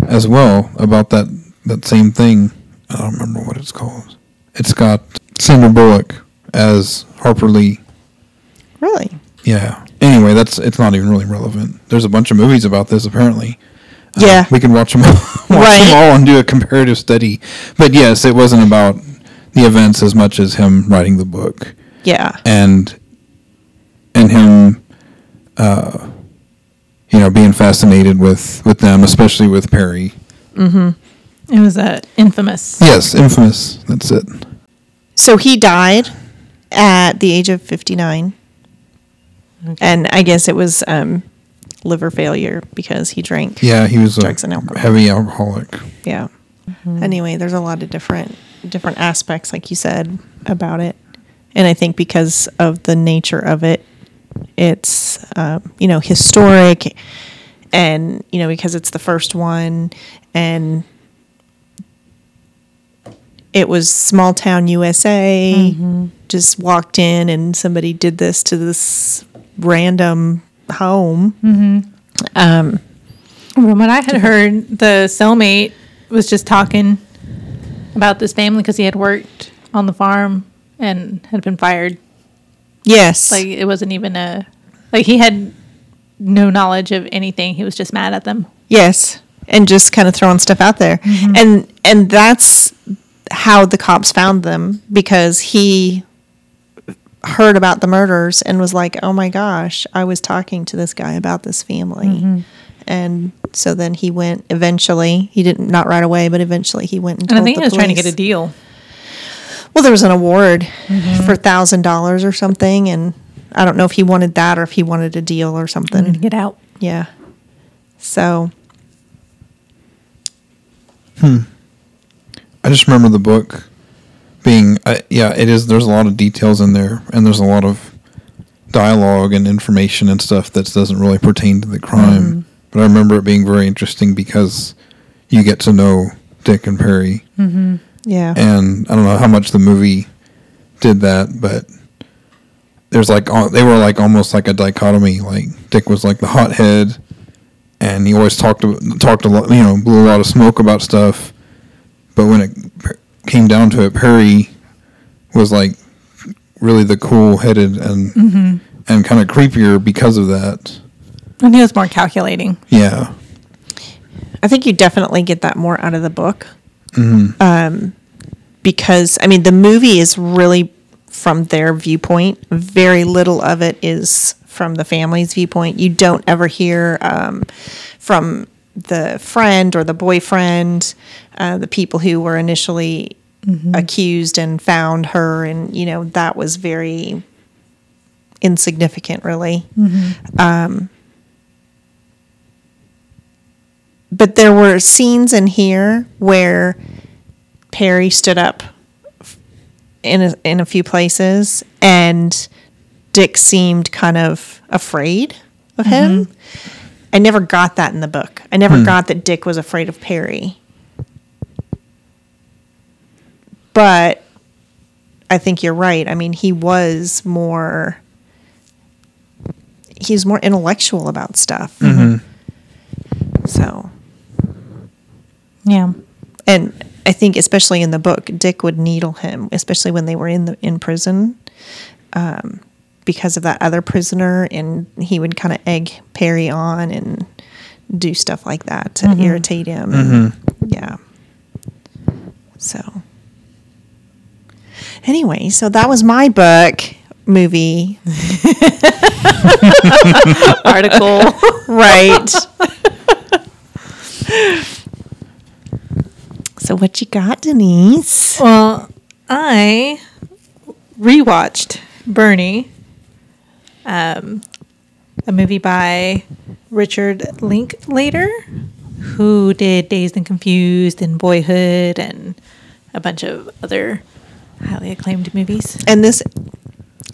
as well about that that same thing. I don't remember what it's called. It's got Sandra Bullock as Harper Lee. Really? Yeah. Anyway, that's it's not even really relevant. There's a bunch of movies about this apparently. Uh, Yeah. we can watch them all, watch Right. them all and do a comparative study. But yes, it wasn't about the events as much as him writing the book Yeah. and and him uh you know being fascinated with with them especially with perry Mm Mhm. It was a infamous. yes infamous that's it So he died at the age of 59. And I guess it was um, liver failure because he drank. yeah he was a and alcohol. heavy alcoholic Yeah. Anyway, there's a lot of different different aspects, like you said, about it, and I think because of the nature of it, it's um, you know historic, and you know because it's the first one, and it was small town USA. Just walked in, and somebody did this to this random home. Um, From what I had heard, the cellmate was just talking about this family because he had worked on the farm and had been fired. yes, Like it wasn't even a like he had no knowledge of anything. He was just mad at them. Yes, and just kind of throwing stuff out there, and and that's how the cops found them because he heard about the murders and was like, "Oh my gosh, I was talking to this guy about this family," and so then he went. Eventually, he didn't not right away, but eventually he went and, And told I think he was trying to get a deal. Well, there was an award for thousand dollars or something, and I don't know if he wanted that or if he wanted a deal or something. to get out. Yeah. So Hmm. i just remember the book being uh, yeah it is there's a lot of details in there and there's a lot of dialogue and information and stuff that doesn't really pertain to the crime mm-hmm. but i remember it being very interesting because you get to know dick and perry mm-hmm. yeah. and I don't know how much the movie did that, but there's like uh, they were like almost like a dichotomy. Like Dick was like the hothead, and he always talked talked a lot, you know, blew a lot of smoke about stuff. But when it came down to it, Perry was like really the cool headed and and kind of creepier because of that. And he was more calculating. Yeah, I think you definitely get that more out of the book. Um, because, I mean, the movie is really from their viewpoint. Very little of it is from the family's viewpoint. You don't ever hear um, from the friend or the boyfriend, uh, the people who were initially mm-hmm. accused and found her. And, you know, that was very insignificant, really. Mm-hmm. Um, but there were scenes in here where Perry stood up in a, in a few places and Dick seemed kind of afraid of him. Mm-hmm. I never got that in the book. I never got that Dick was afraid of Perry. But I think you're right. I mean, he was more he's more intellectual about stuff. So, Yeah. and I think especially in the book, Dick would needle him, especially when they were in the in prison, um, because of that other prisoner, and he would kind of egg Perry on and do stuff like that to mm-hmm. irritate him. And, yeah. So, anyway, so that was my book movie, Article. right? so, what you got, Denise? well, I rewatched Bernie, um, a movie by Richard Linklater, who did Dazed and Confused and Boyhood and a bunch of other highly acclaimed movies. And this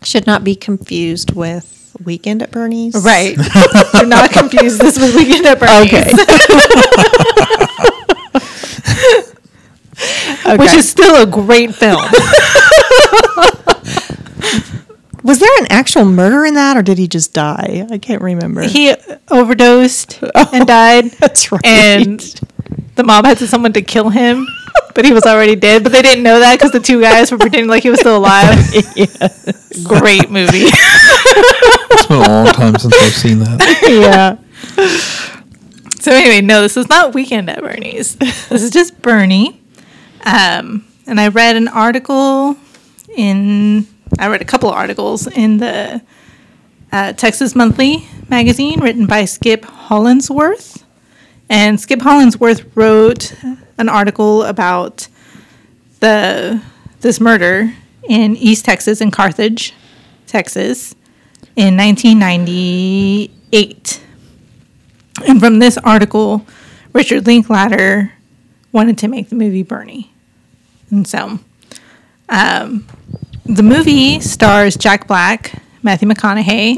should not be confused with Weekend at Bernie's. Right. You're not confused. This was Weekend at Bernie's. Okay. which is still a great film. Was there an actual murder in that, or did he just die? I can't remember. he overdosed and died. That's right. And the mob had to someone to kill him, but he was already dead. But they didn't know that because the two guys were pretending like he was still alive. Great movie. It's been a long time since I've seen that. yeah. So anyway, no, this is not Weekend at Bernie's. This is just Bernie. Um, and I read an article in. I read a couple of articles in the uh, Texas Monthly magazine written by Skip Hollandsworth. And Skip Hollandsworth wrote an article about the this murder in East Texas in Carthage, Texas, in 1998. And from this article, Richard Linklater wanted to make the movie Bernie. And so um, the movie stars Jack Black, Matthew McConaughey,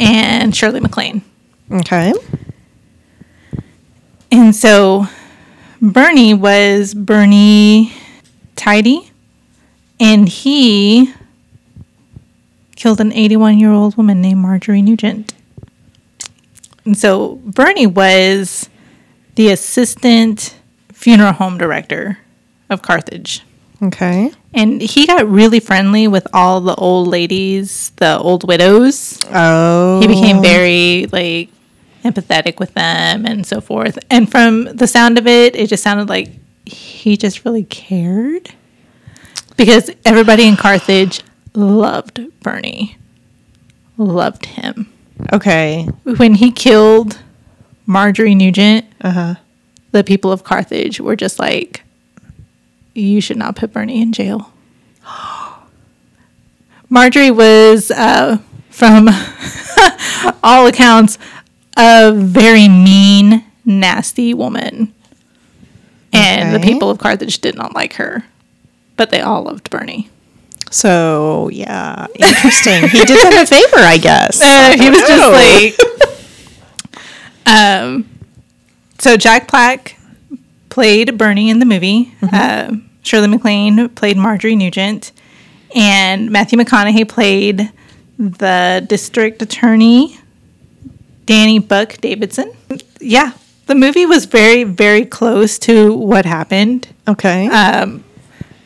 and Shirley MacLaine. Okay. And so Bernie was Bernie Tiede, and he killed an 81 year old woman named Marjorie Nugent. And so Bernie was the assistant funeral home director of Carthage. Okay. And he got really friendly with all the old ladies, the old widows Oh. he became very like empathetic with them and so forth and from the sound of it it just sounded like he just really cared because everybody in carthage loved bernie loved him Okay. when he killed marjorie nugent Uh huh. the people of carthage were just like you should not put bernie in jail marjorie was uh, from all accounts a very mean nasty woman and the people of carthage did not like her but they all loved bernie So yeah, interesting. he did them a favor, I guess. Uh, he was just Oh. like um so jack black played bernie in the movie uh, shirley maclaine played marjorie nugent and matthew mcconaughey played the district attorney danny buck davidson yeah the movie was very very close to what happened Okay. Um,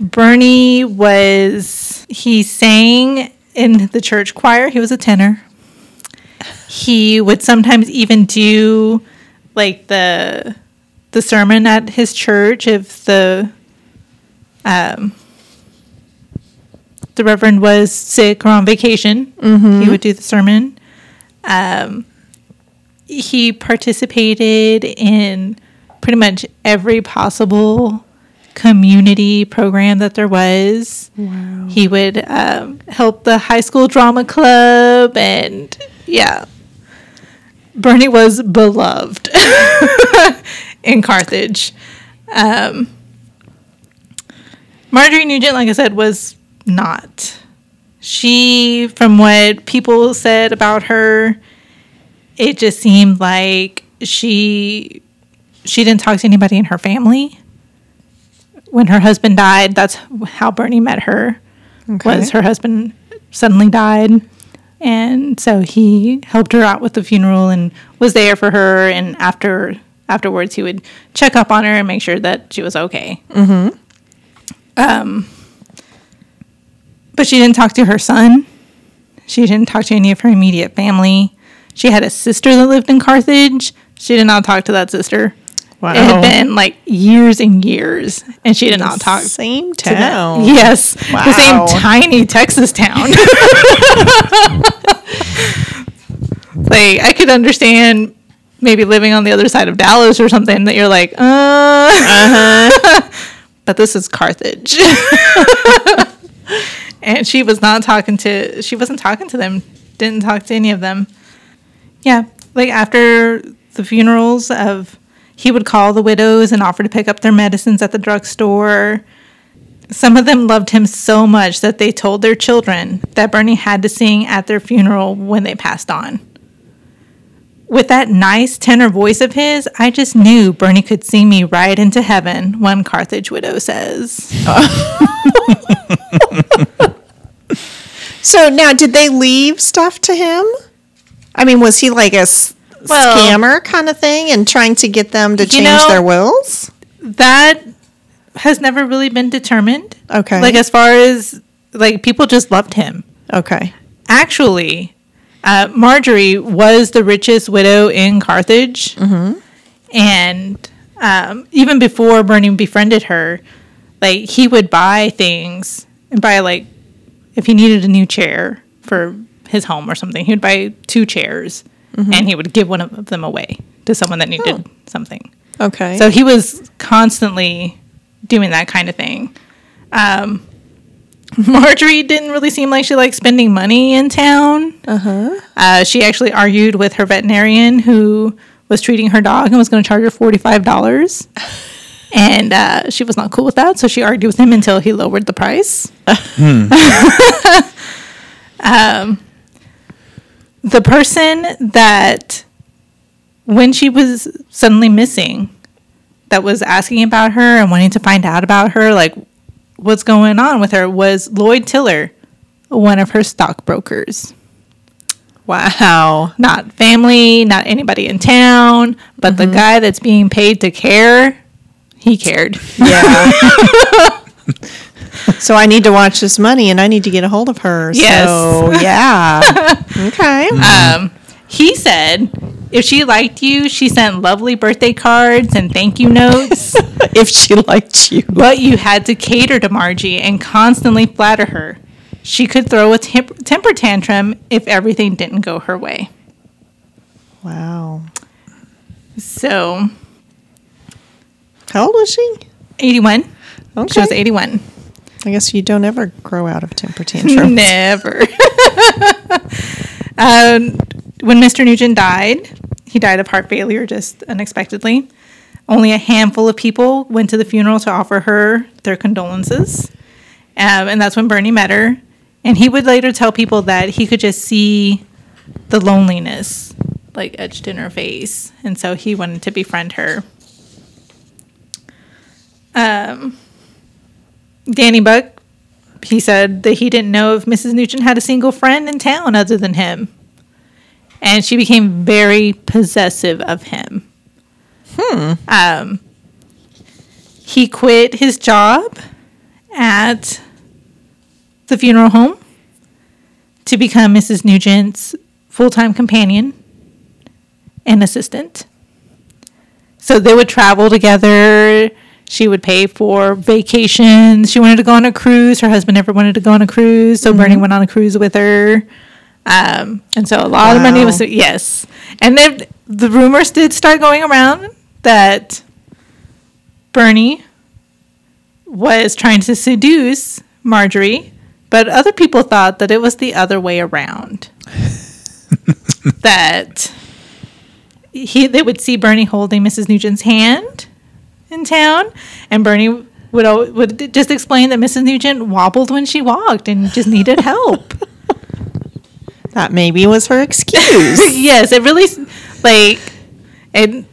Bernie was he sang in the church choir. He was a tenor. He would sometimes even do like the the sermon at his church if the um the reverend was sick or on vacation. He would do the sermon. Um, he participated in pretty much every possible community program that there was. wow. He would um, help the high school drama club, and yeah, Bernie was beloved in Carthage. Um, Marjorie Nugent, like I said, was not. She, from what people said about her, it just seemed like she she didn't talk to anybody in her family. When her husband died, that's how Bernie met her. Okay. Was her husband suddenly died, and so he helped her out with the funeral and was there for her. And after afterwards, he would check up on her and make sure that she was okay. Mm-hmm. Um, but she didn't talk to her son. She didn't talk to any of her immediate family. She had a sister that lived in Carthage. She did not talk to that sister. Wow. It had been like years and years, and she did not talk Same to them. town. Yes, the same tiny Texas town. like I could understand maybe living on the other side of Dallas or something that you're like, uh, but this is Carthage. and she was not talking to she wasn't talking to them didn't talk to any of them. Yeah like after the funerals of he would call the widows and offer to pick up their medicines at the drugstore. Some of them loved him so much that they told their children that bernie had to sing at their funeral when they passed on with that nice tenor voice of his, I just knew Bernie could see me right into heaven, one Carthage widow says. So now, did they leave stuff to him? I mean, was he like a s- Well- scammer kind of thing and trying to get them to change know- their wills? That has never really been determined. Okay. Like, as far as, like, people just loved him. Okay. Actually, uh, Marjorie was the richest widow in Carthage. And um, even before Bernie befriended her, like, he would buy things and buy, like, if he needed a new chair for his home or something, he would buy two chairs and he would give one of them away to someone that needed something. Okay. So he was constantly doing that kind of thing. Um, Marjorie didn't really seem like she liked spending money in town. Uh-huh. She actually argued with her veterinarian who was treating her dog and was going to charge her $45. and uh, she was not cool with that. So she argued with him until he lowered the price. um, the person that when she was suddenly missing that was asking about her and wanting to find out about her like what's going on with her was lloyd tiller one of her stockbrokers wow. not family not anybody in town but the guy that's being paid to care he cared Yeah. so I need to watch this money and I need to get a hold of her. Yes. So, yeah. okay. um, he said if she liked you she sent lovely birthday cards and thank you notes if she liked you. But you had to cater to Margie and constantly flatter her. She could throw a temp- temper tantrum if everything didn't go her way. Wow. So, How old was she? 81. Okay. She was 81. I guess you don't ever grow out of temper tantrum. Never. um, when Mr. Nugent died, he died of heart failure just unexpectedly. Only a handful of people went to the funeral to offer her their condolences. Um, and that's when Bernie met her. And he would later tell people that he could just see the loneliness like etched in her face. And so he wanted to befriend her. Um, Danny Buck he said that he didn't know if Mrs. Nugent had a single friend in town other than him. And she became very possessive of him. Hmm. Um, he quit his job at the funeral home to become Mrs. Nugent's full time companion and assistant. So they would travel together. She would pay for vacations. She wanted to go on a cruise. Her husband never wanted to go on a cruise, so Bernie went on a cruise with her. Um, and so a lot of money was yes. And then the rumors did start going around that Bernie was trying to seduce Marjorie, but other people thought that it was the other way around. that he they would see Bernie holding Mrs. Nugent's hand in town, and Bernie would would just explain that Mrs. Nugent wobbled when she walked and just needed help. That maybe was her excuse. yes, it really like and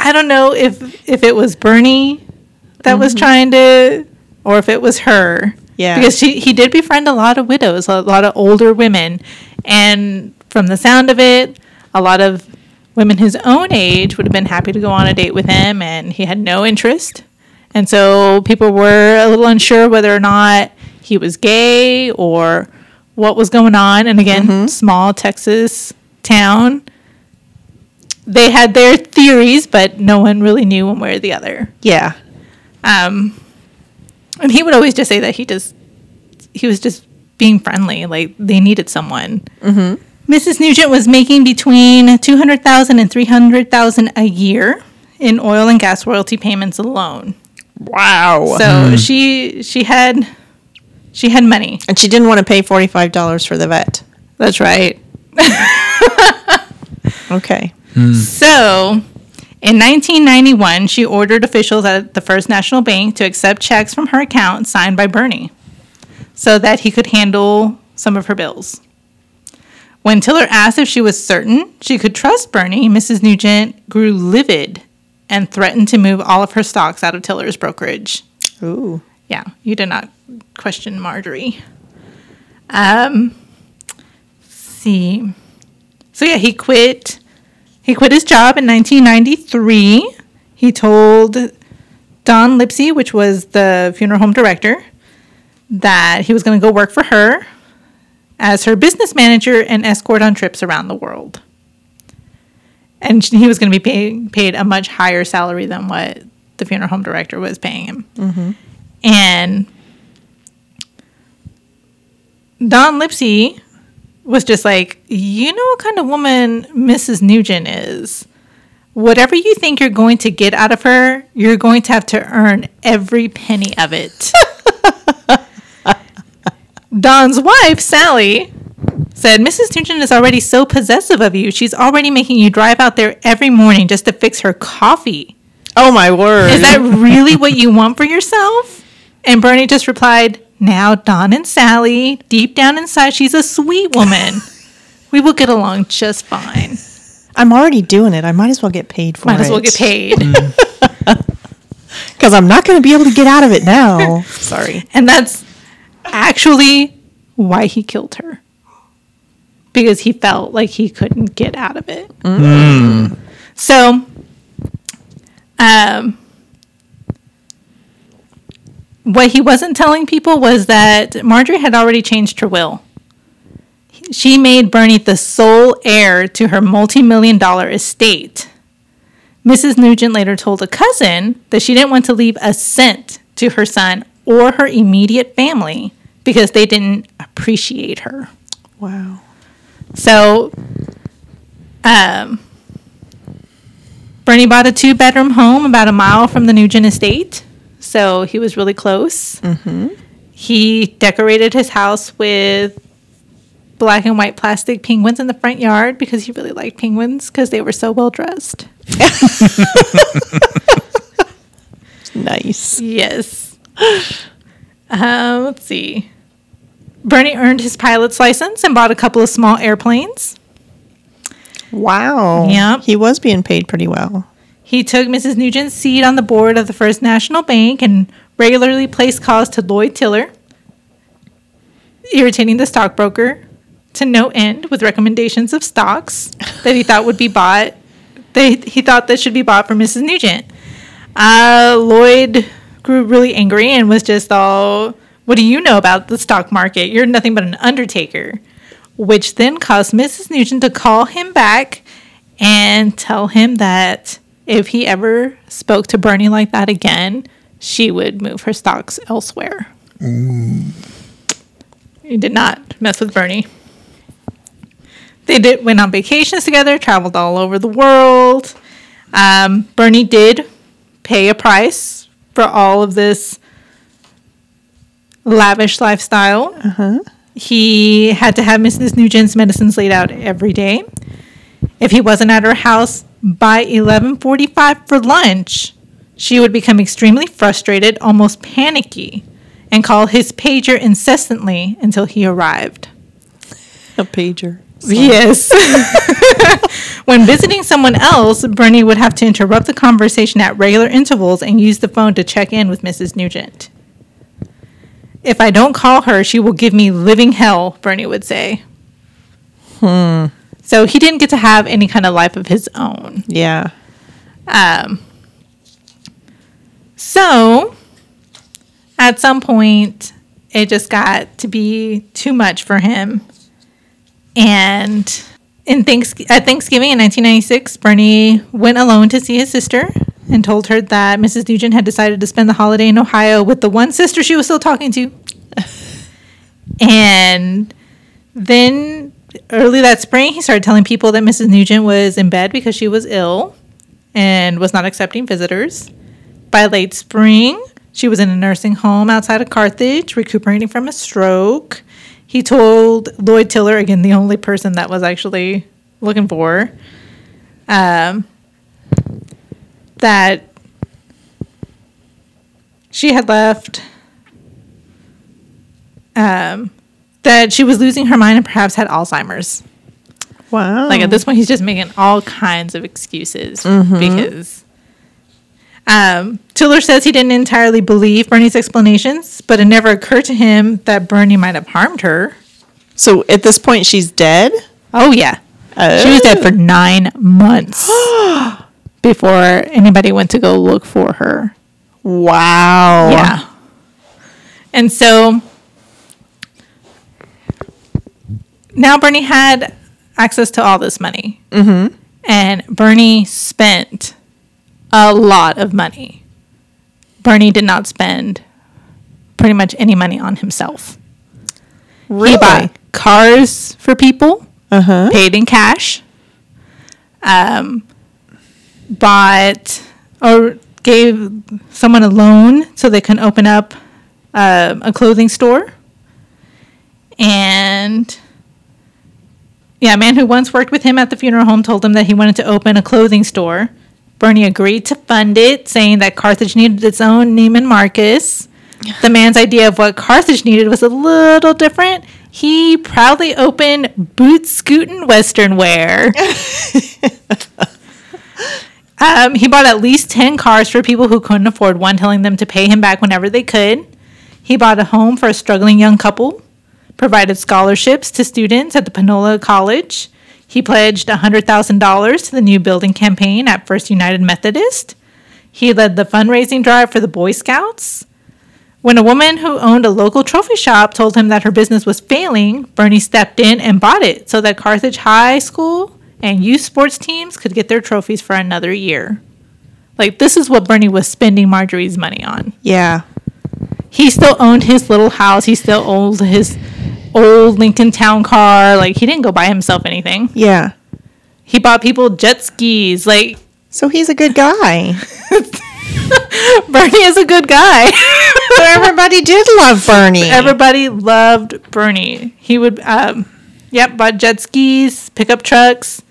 I don't know if if it was Bernie that was mm-hmm. trying to or if it was her. Yeah. Because she he did befriend a lot of widows, a lot of older women. And from the sound of it, a lot of women his own age would have been happy to go on a date with him and he had no interest. And so people were a little unsure whether or not he was gay or what was going on. And again, small Texas town. They had their theories, but no one really knew one way or the other. yeah. Um, and he would always just say that he just he was just being friendly, like they needed someone. Mm-hmm. Mrs. Nugent was making between two hundred thousand and three hundred thousand a year in oil and gas royalty payments alone. Wow. So she she had she had money. and she didn't want to pay $45 for the vet. That's right. Okay. Hmm. So, in 1991, she ordered officials at the First National Bank to accept checks from her account signed by Bernie so that he could handle some of her bills. When Tiller asked if she was certain she could trust Bernie, Mrs. Nugent grew livid and threatened to move all of her stocks out of Tiller's brokerage. Ooh. Yeah, you did not question Marjorie. Um, see. So yeah, he quit. He quit his job in 1993. He told Don Lipsey, which was the funeral home director, that he was going to go work for her as her business manager and escort on trips around the world. And he was going to be paid, paid a much higher salary than what the funeral home director was paying him. And Don Lipsey was just like, you know what kind of woman Mrs. Nugent is. Whatever you think you're going to get out of her, you're going to have to earn every penny of it. Don's wife, Sally, said, Mrs. Nugent is already so possessive of you. She's already making you drive out there every morning just to fix her coffee. Oh my word. Is that really what you want for yourself? And Bernie just replied, Now, Don and Sally, deep down inside, she's a sweet woman. We will get along just fine. I'm already doing it. I might as well get paid for it. Might it. as well get paid. Because I'm not going to be able to get out of it now. Sorry. And that's actually why he killed her. Because he felt like he couldn't get out of it. So, um, what he wasn't telling people was that Marjorie had already changed her will. She made Bernie the sole heir to her multi million dollar estate. Mrs. Nugent later told a cousin that she didn't want to leave a cent to her son or her immediate family because they didn't appreciate her. Wow. So, um, Bernie bought a two bedroom home about a mile from the Nugent estate. So he was really close. He decorated his house with black and white plastic penguins in the front yard because he really liked penguins because they were so well dressed. Nice. Yes. Um, let's see. Bernie earned his pilot's license and bought a couple of small airplanes. Wow. Yep. He was being paid pretty well. He took Mrs. Nugent's seat on the board of the First National Bank and regularly placed calls to Lloyd Tiller, irritating the stockbroker to no end with recommendations of stocks that he thought would be bought. They, he thought that should be bought for Mrs. Nugent. Uh, Lloyd grew really angry and was just all, What do you know about the stock market? You're nothing but an undertaker. Which then caused Mrs. Nugent to call him back and tell him that if he ever spoke to Bernie like that again, she would move her stocks elsewhere. He did not mess with Bernie. They did went on vacations together, traveled all over the world. Um, Bernie did pay a price for all of this lavish lifestyle. He had to have Mrs. Nugent's medicines laid out every day. If he wasn't at her house by 11:45 for lunch, she would become extremely frustrated, almost panicky, and call his pager incessantly until he arrived. A pager. Yes. when visiting someone else, Bernie would have to interrupt the conversation at regular intervals and use the phone to check in with Mrs. Nugent. If I don't call her, she will give me living hell, Bernie would say. Hmm. So he didn't get to have any kind of life of his own. Yeah. Um, so at some point, it just got to be too much for him. And in thanks- at Thanksgiving in 1996, Bernie went alone to see his sister and told her that Mrs. Nugent had decided to spend the holiday in Ohio with the one sister she was still talking to. and then early that spring, he started telling people that Mrs. Nugent was in bed because she was ill and was not accepting visitors. By late spring, she was in a nursing home outside of Carthage, recuperating from a stroke. He told Lloyd Tiller, again, the only person that was actually looking for um, that she had left, um, that she was losing her mind and perhaps had Alzheimer's. Wow. Like at this point, he's just making all kinds of excuses because. Um, Tiller says he didn't entirely believe Bernie's explanations, but it never occurred to him that Bernie might have harmed her. so at this point, she's dead. Oh yeah, she was dead for nine months before anybody went to go look for her. Wow. Yeah. And so now Bernie had access to all this money. Mm-hmm. And Bernie spent a lot of money. Bernie did not spend pretty much any money on himself. Really? He bought cars for people, Uh-huh. paid in cash, um, bought or gave someone a loan so they can open up um, a clothing store. And yeah, a man who once worked with him at the funeral home told him that he wanted to open a clothing store. Bernie agreed to fund it, saying that Carthage needed its own Neiman Marcus. The man's idea of what Carthage needed was a little different. He proudly opened Boot Scootin' Western Wear. um, he bought at least 10 cars for people who couldn't afford one, telling them to pay him back whenever they could. He bought a home for a struggling young couple, provided scholarships to students at the Panola College. He pledged $100,000 to the new building campaign at First United Methodist. He led the fundraising drive for the Boy Scouts. When a woman who owned a local trophy shop told him that her business was failing, Bernie stepped in and bought it so that Carthage High School and youth sports teams could get their trophies for another year. Like, this is what Bernie was spending Marjorie's money on. Yeah. He still owned his little house, he still owned his old Lincoln Town car. Like, he didn't go buy himself anything. Yeah. He bought people jet skis. Like, So he's a good guy. Bernie is a good guy. so everybody did love Bernie. Everybody loved Bernie. He would, um, yep, bought jet skis, pickup trucks.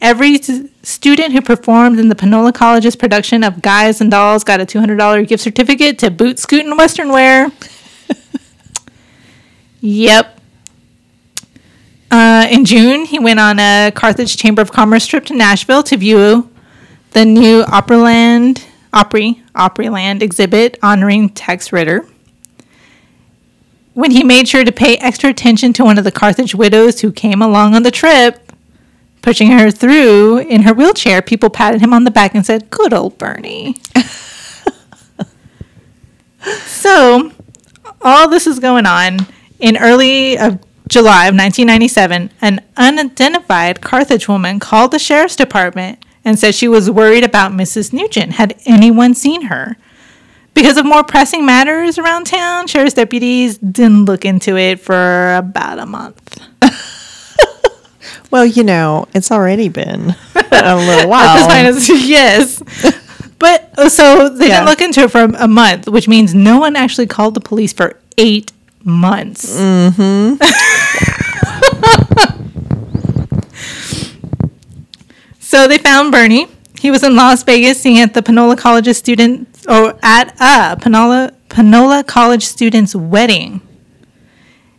Every student who performed in the Panola College's production of Guys and Dolls got a $200 gift certificate to Boot Scootin' Western Wear. yep. Uh, in June, he went on a Carthage Chamber of Commerce trip to Nashville to view the new Opryland, Opry, Opryland exhibit honoring Tex Ritter when he made sure to pay extra attention to one of the Carthage widows who came along on the trip, pushing her through in her wheelchair, people patted him on the back and said, Good old Bernie. so, all this is going on. In early of July of 1997, an unidentified Carthage woman called the sheriff's department and said she was worried about Mrs. Nugent. Had anyone seen her? Because of more pressing matters around town, sheriff's deputies didn't look into it for about a month. well, you know, it's already been a little while. yes. But uh, so they Yeah. didn't look into it for a month, which means no one actually called the police for eight months. so they found Bernie. He was in Las Vegas singing at the Panola College student or at a Panola Panola College student's wedding.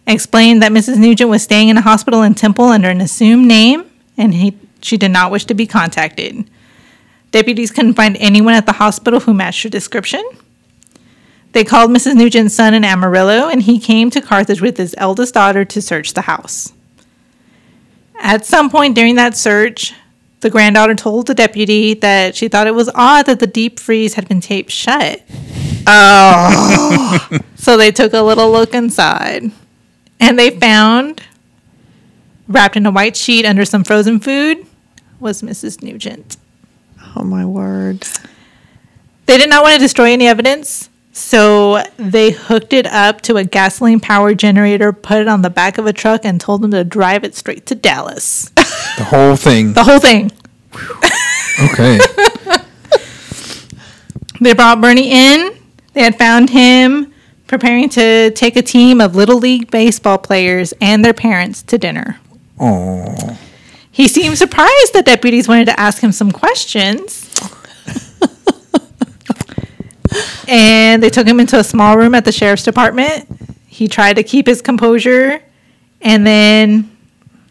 Explained that Mrs. Nugent was staying in a hospital in Temple under an assumed name, and he she did not wish to be contacted. Deputies couldn't find anyone at the hospital who matched her description. They called Mrs. Nugent's son in Amarillo, and he came to Carthage with his eldest daughter to search the house. At some point during that search, the granddaughter told the deputy that she thought it was odd that the deep freeze had been taped shut. oh, So they took a little look inside, and they found, wrapped in a white sheet under some frozen food, was Mrs. Nugent. oh my word. They did not want to destroy any evidence, so they hooked it up to a gasoline powered generator, put it on the back of a truck, and told them to drive it straight to Dallas. The whole thing. the whole thing. Okay. They brought Bernie in. They had found him preparing to take a team of Little League baseball players and their parents to dinner. Oh. He seemed surprised that deputies wanted to ask him some questions. and they took him into a small room at the sheriff's department. He tried to keep his composure and then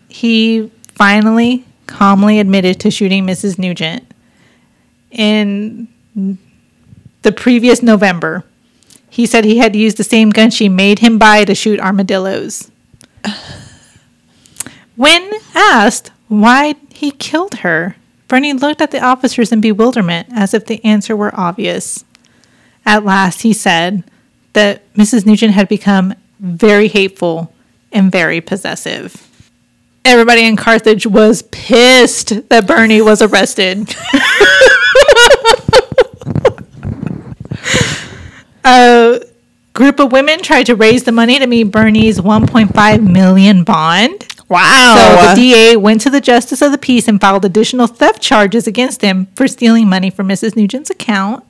he finally calmly admitted to shooting Mrs. Nugent in the previous November. He said he had used the same gun she made him buy to shoot armadillos. When asked why he killed her, Bernie looked at the officers in bewilderment as if the answer were obvious. At last, he said that Mrs. Nugent had become very hateful and very possessive. Everybody in Carthage was pissed that Bernie was arrested. a group of women tried to raise the money to meet Bernie's 1.5 million bond. Wow. So the DA went to the Justice of the Peace and filed additional theft charges against him for stealing money from Mrs. Nugent's account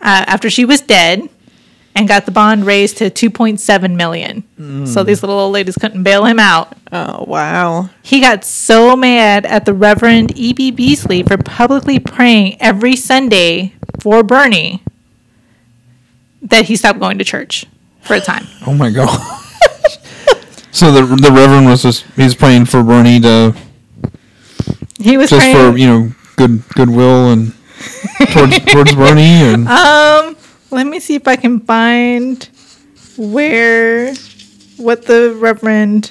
uh, after she was dead and got the bond raised to 2.7 million. So these little old ladies couldn't bail him out. oh, wow. He got so mad at the Reverend E.B. Beasley for publicly praying every Sunday for Bernie that he stopped going to church for a time. Oh my god. so the the reverend was just he's praying for Bernie to He was just praying. for you know good goodwill and towards towards Bernie and Um, let me see if I can find where what the Reverend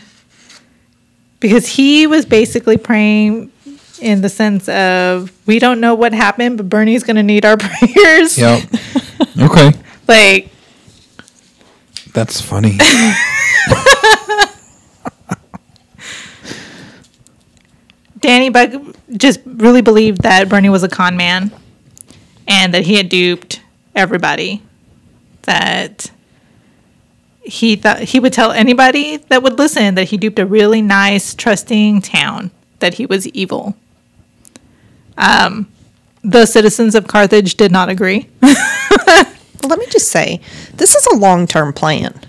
because he was basically praying in the sense of we don't know what happened, but Bernie's gonna need our prayers. yeah. Okay, Like that's funny. Danny Buck just really believed that Bernie was a con man and that he had duped everybody. That he thought he would tell anybody that would listen that he duped a really nice, trusting town, that he was evil. Um, the citizens of Carthage did not agree. Well, let me just say, this is a long term plan.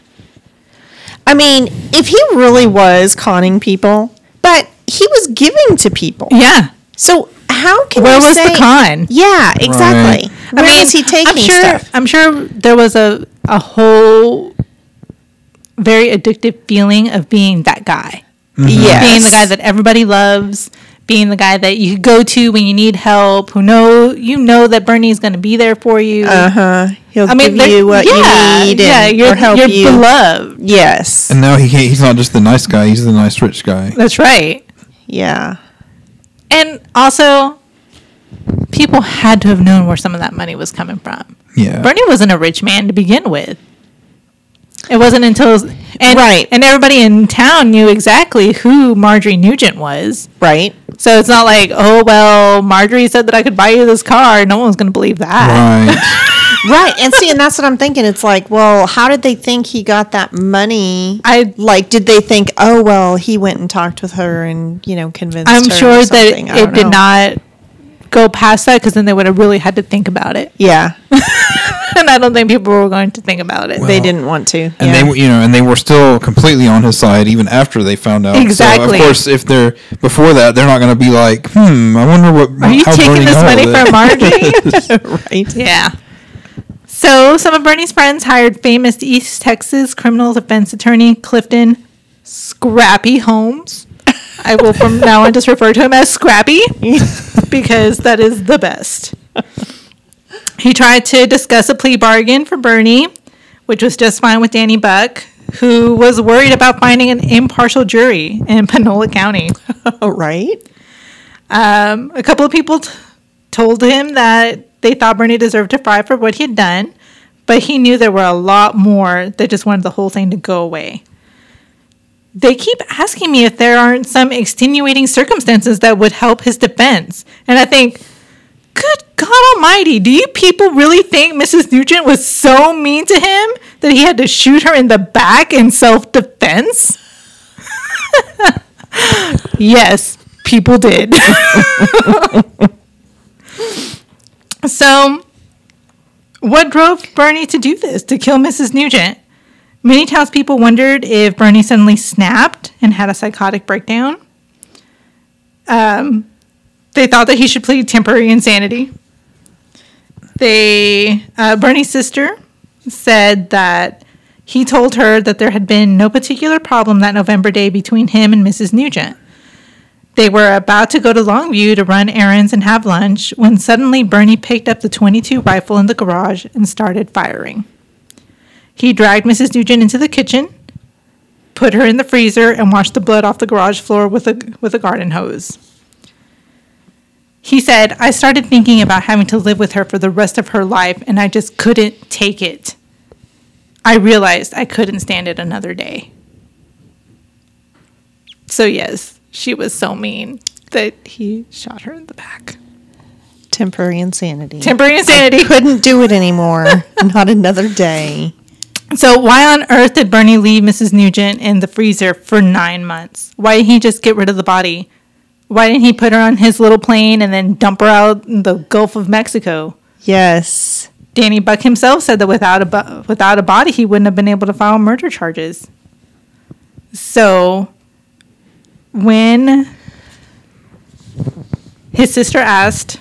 I mean, if he really was conning people, but he was giving to people. yeah. So how can Where you was the con? Yeah, exactly. Where I mean, was he taking I'm sure, stuff? I'm sure there was a, a whole very addictive feeling of being that guy. Yes. Being the guy that everybody loves, being the guy that you go to when you need help, who know you know that Bernie's going to be there for you. Uh huh. He'll I mean, give there- you what yeah, you need yeah, and, you're, or help you're you. beloved. yes. and now he he's not just the nice guy; he's the nice rich guy. That's right. Yeah. And also, people had to have known where some of that money was coming from. Yeah. Bernie wasn't a rich man to begin with. It wasn't until and Right. and everybody in town knew exactly who Marjorie Nugent was. Right. So it's not like, oh well, Marjorie said that I could buy you this car. No one's going to believe that. Right. Right. And see, and that's what I'm thinking. It's like, well, how did they think he got that money? I like, did they think, oh, well, he went and talked with her and, you know, convinced I'm her or sure that something. It don't did not go past that because then they would have really had to think about it. Yeah. and I don't think people were going to think about it. they didn't want to. And yeah. they, were- you know, and they were still completely on his side even after they found out. So Exactly. of course, if they're before that, they're not going to be like, "Hmm, I wonder what." Are you how taking Bernie this money all of from it." Marjorie? right. Yeah. So some of Bernie's friends hired famous East Texas criminal defense attorney Clifton Scrappy Holmes. I will from now on just refer to him as Scrappy because that is the best. He tried to discuss a plea bargain for Bernie, which was just fine with Danny Buck, who was worried about finding an impartial jury in Panola County. Oh, right. Um, a couple of people t- told him that they thought Bernie deserved to fry for what he had done, but he knew there were a lot more that just wanted the whole thing to go away. They keep asking me if there aren't some extenuating circumstances that would help his defense. And I think, good God Almighty, do you people really think Mrs. Nugent was so mean to him that he had to shoot her in the back in self defense? yes, people did. so, what drove Bernie to do this, to kill Mrs. Nugent? Many townspeople wondered if Bernie suddenly snapped and had a psychotic breakdown. Um, they thought that he should plead temporary insanity. They, uh, Bernie's sister said that he told her that there had been no particular problem that November day between him and Mrs. Nugent. They were about to go to Longview to run errands and have lunch when suddenly Bernie picked up the 22 rifle in the garage and started firing. He dragged Mrs. Nugent into the kitchen, put her in the freezer, and washed the blood off the garage floor with a, with a garden hose. He said, I started thinking about having to live with her for the rest of her life, and I just couldn't take it. I realized I couldn't stand it another day. So, yes, she was so mean that he shot her in the back. Temporary insanity. Temporary insanity. Couldn't do it anymore. Not another day. So, why on earth did Bernie leave Mrs. Nugent in the freezer for nine months? Why didn't he just get rid of the body? Why didn't he put her on his little plane and then dump her out in the Gulf of Mexico? Yes. Danny Buck himself said that without a bu- without a body, he wouldn't have been able to file murder charges. So, when his sister asked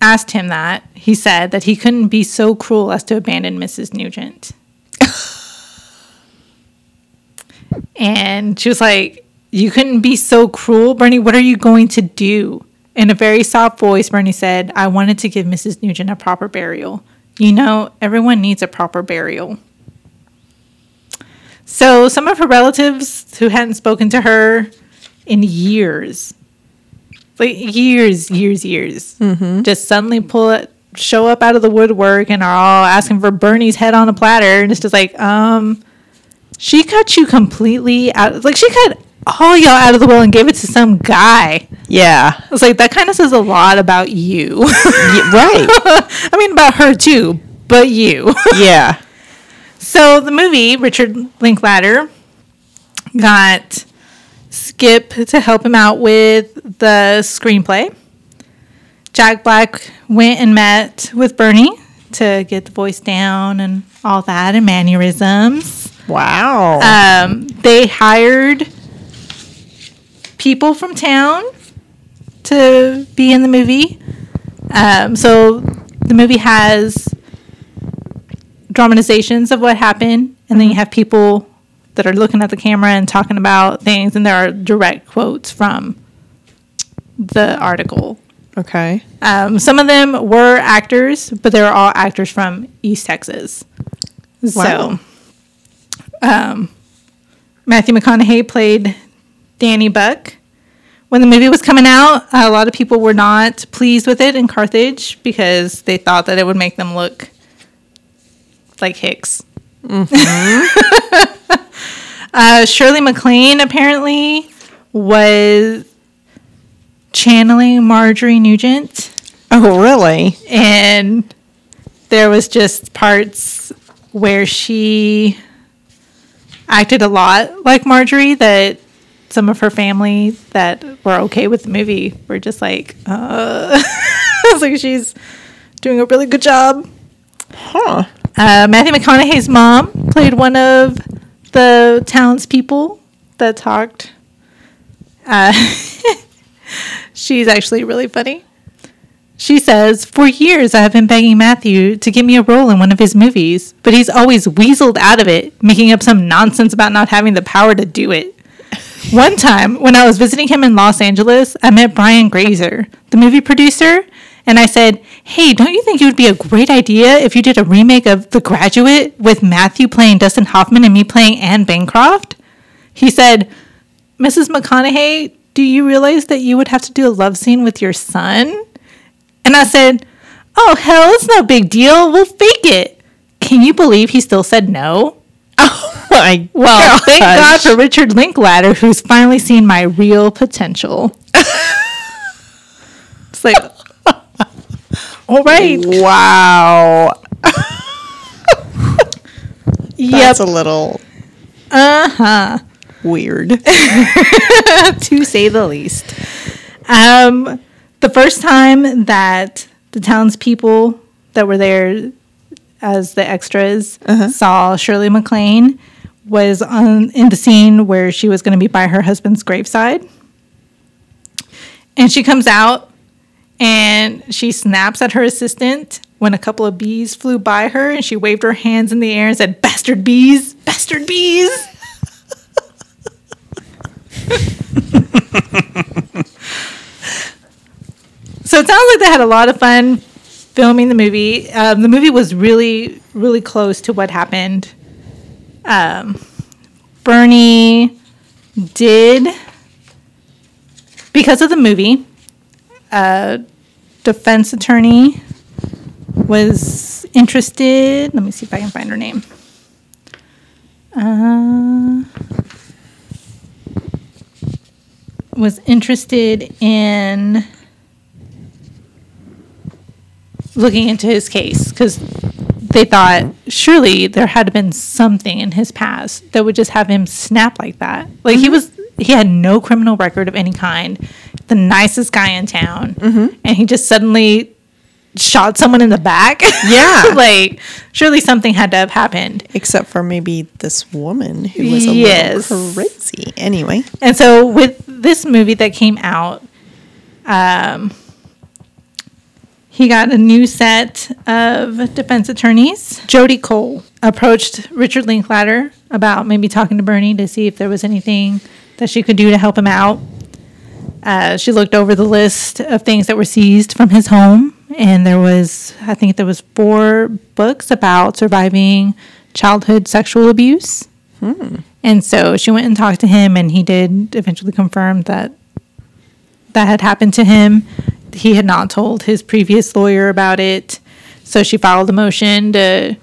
asked him that, he said that he couldn't be so cruel as to abandon Mrs. Nugent. and she was like, "You couldn't be so cruel, Bernie. What are you going to do?" In a very soft voice, Bernie said, I wanted to give Mrs. Nugent a proper burial. You know, everyone needs a proper burial. So, some of her relatives who hadn't spoken to her in years, like years, years, years, just suddenly pull it, show up out of the woodwork and are all asking for Bernie's head on a platter. And it's just like, um, she cut you completely out. Like, she cut all y'all out of the will and gave it to some guy. Yeah. I was like, that kind of says a lot about you. Y- right. I mean, about her too, but you. yeah. so the movie, Richard Linklater got Skip to help him out with the screenplay. Jack Black went and met with Bernie to get the voice down and all that and mannerisms. Wow. Um, they hired people from town to be in the movie. Um, so the movie has dramatizations of what happened, and then you have people that are looking at the camera and talking about things, and there are direct quotes from the article. okay. Um, some of them were actors, but they were all actors from East Texas. Wow. So, um, Matthew McConaughey played Danny Buck. When the movie was coming out, a lot of people were not pleased with it in Carthage because they thought that it would make them look like Hicks. uh, Shirley MacLaine apparently was channeling Marjorie Nugent Oh, really? and there was just parts where she acted a lot like Marjorie that some of her family that were okay with the movie were just like, uh, like, she's doing a really good job. Huh. Uh, Matthew McConaughey's mom played one of the townspeople that talked. Uh, she's actually really funny. She says, For years I have been begging Matthew to give me a role in one of his movies, but he's always weaseled out of it, making up some nonsense about not having the power to do it. One time, when I was visiting him in Los Angeles, I met Brian Grazer, the movie producer, and I said, Hey, don't you think it would be a great idea if you did a remake of The Graduate with Matthew playing Dustin Hoffman and me playing Anne Bancroft? He said, Mrs. McConaughey, do you realize that you would have to do a love scene with your son? And I said, Oh, hell, it's no big deal. We'll fake it. Can you believe he still said no? Oh my Well, thank God for Richard Linklater, who's finally seen my real potential. it's like, all right. Wow. Yep. That's a little Uh huh. weird. to say the least. Um, the first time that the townspeople that were there as the extras saw Shirley MacLaine was on in the scene where she was going to be by her husband's graveside, and she comes out and she snaps at her assistant when a couple of bees flew by her and she waved her hands in the air and said, Bastard bees, bastard bees. so it sounds like they had a lot of fun filming the movie. Um, the movie was really, really close to what happened. Um, Bernie did, because of the movie, a defense attorney was interested. Let me see if I can find her name. Uh, was interested in looking into his case because they thought surely there had been something in his past that would just have him snap like that. Like he was, he had no criminal record of any kind, the nicest guy in town, and he just suddenly shot someone in the back. Yeah. like surely something had to have happened. Except for maybe this woman who was a Yes. little crazy. Anyway. And so with this movie that came out, um, he got a new set of defense attorneys. Jody Cole approached Richard Linklater about maybe talking to Bernie to see if there was anything that she could do to help him out. Uh, she looked over the list of things that were seized from his home, and there was, I think, there was four books about surviving childhood sexual abuse. And so she went and talked to him, and he did eventually confirm that that had happened to him. He had not told his previous lawyer about it. So she filed a motion to,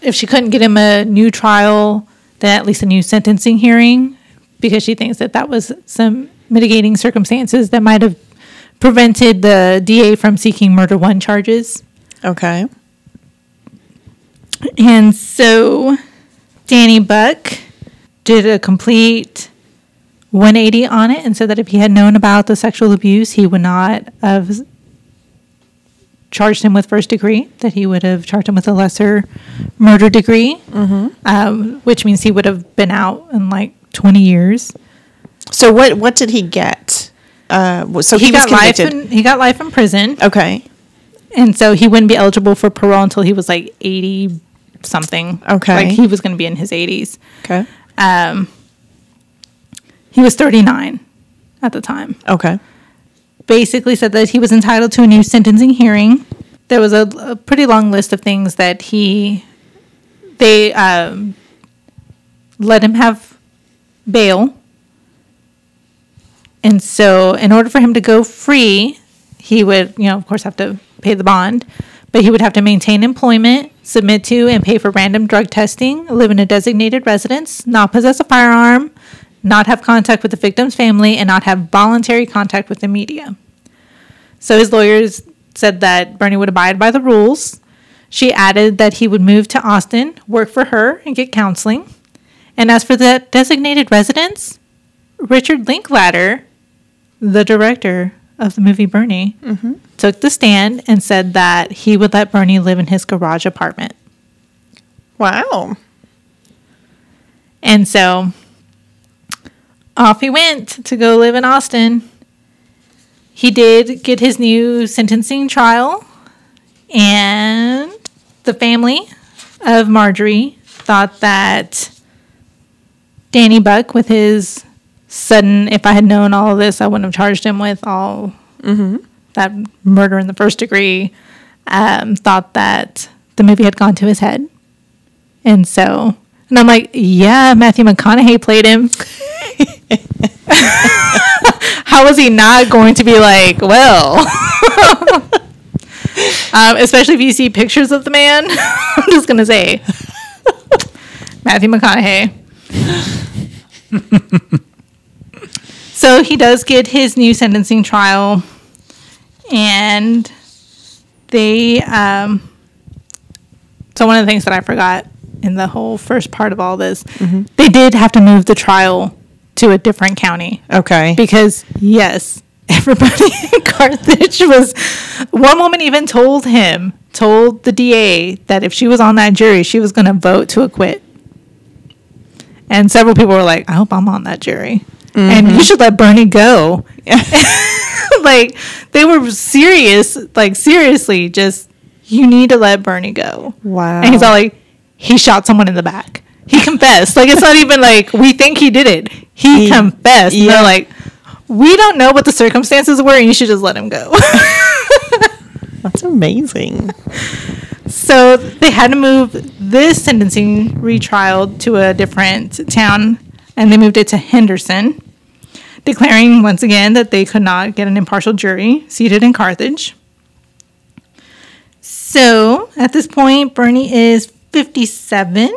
if she couldn't get him a new trial, then at least a new sentencing hearing, because she thinks that that was some mitigating circumstances that might have prevented the DA from seeking murder one charges. Okay. And so Danny Buck did a complete 180 on it and said that if he had known about the sexual abuse, he would not have charged him with first degree, that he would have charged him with a lesser murder degree, um, which means he would have been out in like 20 years. So what what did he get? Uh, so he, He, got life in, he got life in prison, okay. and so he wouldn't be eligible for parole until he was like 80 something. Okay. Like he was going to be in his 80s. Okay. Um, he was 39 at the time. Okay. Basically, said that he was entitled to a new sentencing hearing. There was a, a pretty long list of things that he, they um, let him have bail. And so, in order for him to go free, he would, you know, of course, have to pay the bond, but he would have to maintain employment, submit to and pay for random drug testing, live in a designated residence, not possess a firearm, not have contact with the victim's family, and not have voluntary contact with the media. So his lawyers said that Bernie would abide by the rules. She added that he would move to Austin, work for her, and get counseling. And as for the designated residence, Richard Linklater, the director of the movie Bernie, mm-hmm. took the stand and said that he would let Bernie live in his garage apartment. Wow. And so off he went to go live in Austin. He did get his new sentencing trial, and the family of Marjorie thought that Danny Buck, with his sudden, if I had known all of this, I wouldn't have charged him with all that murder in the first degree, um, thought that the movie had gone to his head. And so, and I'm like, yeah, Matthew McConaughey played him. How was he not going to be like, well, um, especially if you see pictures of the man? I'm just going to say, Matthew McConaughey. so he does get his new sentencing trial, and they, um, so one of the things that I forgot in the whole first part of all this, they did have to move the trial to a different county Okay. because yes, everybody in Carthage was. One woman even told him, told the DA that if she was on that jury, she was going to vote to acquit. And several people were like, "I hope I'm on that jury." And you mm-hmm. should let Bernie go. like they were serious, like seriously, just you need to let Bernie go. Wow. And he's all like, he shot someone in the back. He confessed. Like it's not even like we think he did it. he, He- confessed. And yeah. they're like, we don't know what the circumstances were, and you should just let him go. That's amazing. so they had to move this sentencing retrial to a different town, and they moved it to Henderson, declaring once again that they could not get an impartial jury seated in Carthage. So at this point, Bernie is 57.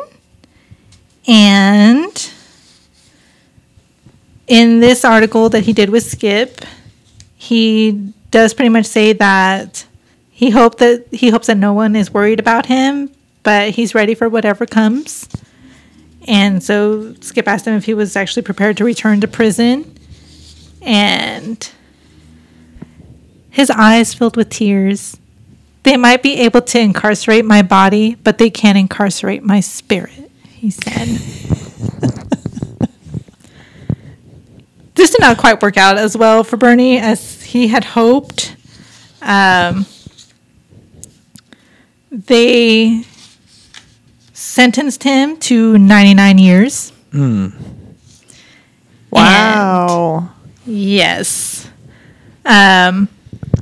And in this article that he did with Skip, he does pretty much say that he hoped that he hopes that no one is worried about him, but he's ready for whatever comes. And so Skip asked him if he was actually prepared to return to prison. And his eyes filled with tears. They might be able to incarcerate my body, but they can't incarcerate my spirit, he said. this did not quite work out as well for Bernie as he had hoped. Um, they sentenced him to 99 years. Wow. Yes. Um,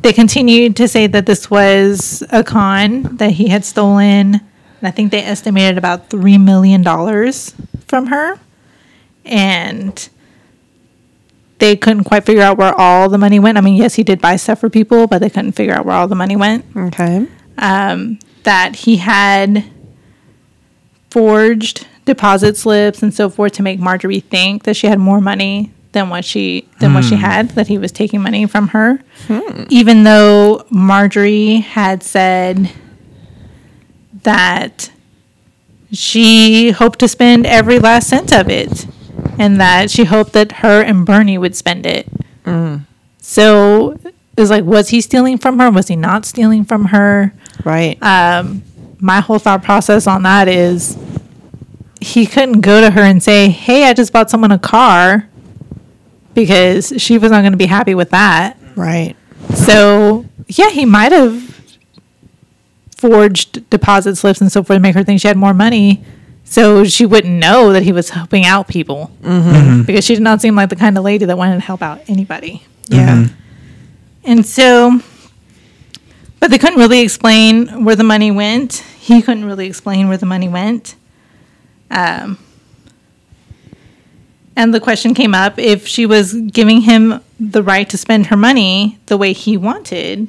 they continued to say that this was a con that he had stolen. And I think they estimated about $3 million from her. And they couldn't quite figure out where all the money went. I mean, yes, he did buy stuff for people, but they couldn't figure out where all the money went Okay. um, that he had forged deposit slips and so forth to make Marjorie think that she had more money than what she than what she had that he was taking money from her even though Marjorie had said that she hoped to spend every last cent of it and that she hoped that her and Bernie would spend it so it was like was he stealing from her was he not stealing from her Right. um, my whole thought process on that is he couldn't go to her and say, Hey, I just bought someone a car because she was not going to be happy with that. right. So, yeah, he might have forged deposit slips and so forth to make her think she had more money so she wouldn't know that he was helping out people because she did not seem like the kind of lady that wanted to help out anybody. Yeah. And so, but they couldn't really explain where the money went. He couldn't really explain where the money went. Um, and the question came up if she was giving him the right to spend her money the way he wanted,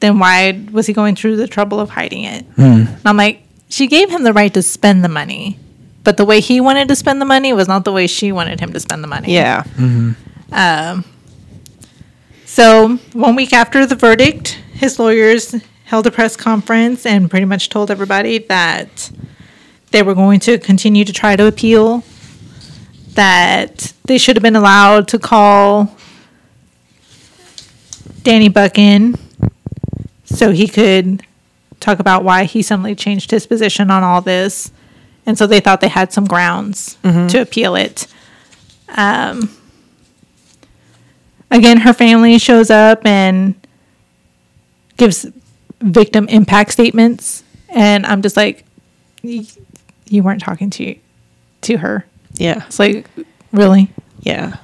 then why was he going through the trouble of hiding it? And I'm like, she gave him the right to spend the money, but the way he wanted to spend the money was not the way she wanted him to spend the money. Yeah. Um, so one week after the verdict, his lawyers held a press conference and pretty much told everybody that they were going to continue to try to appeal. That they should have been allowed to call Danny Buck in so he could talk about why he suddenly changed his position on all this. And so they thought they had some grounds to appeal it. Um, again, her family shows up and gives victim impact statements, and I'm just like, "Y- you weren't talking to to her. Yeah. It's like, really? Yeah.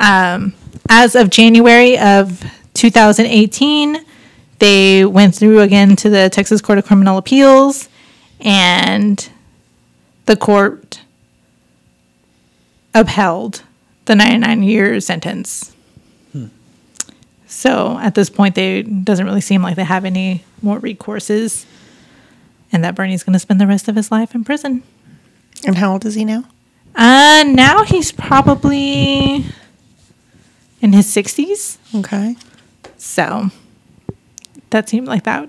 Um, as of January of 2018, they went through again to the Texas Court of Criminal Appeals, and the court upheld the 99 year sentence. So at this point, they doesn't really seem like they have any more recourses, and that Bernie's going to spend the rest of his life in prison. And how old is he now? Uh, now he's probably in his 60s. Okay. So that seemed like that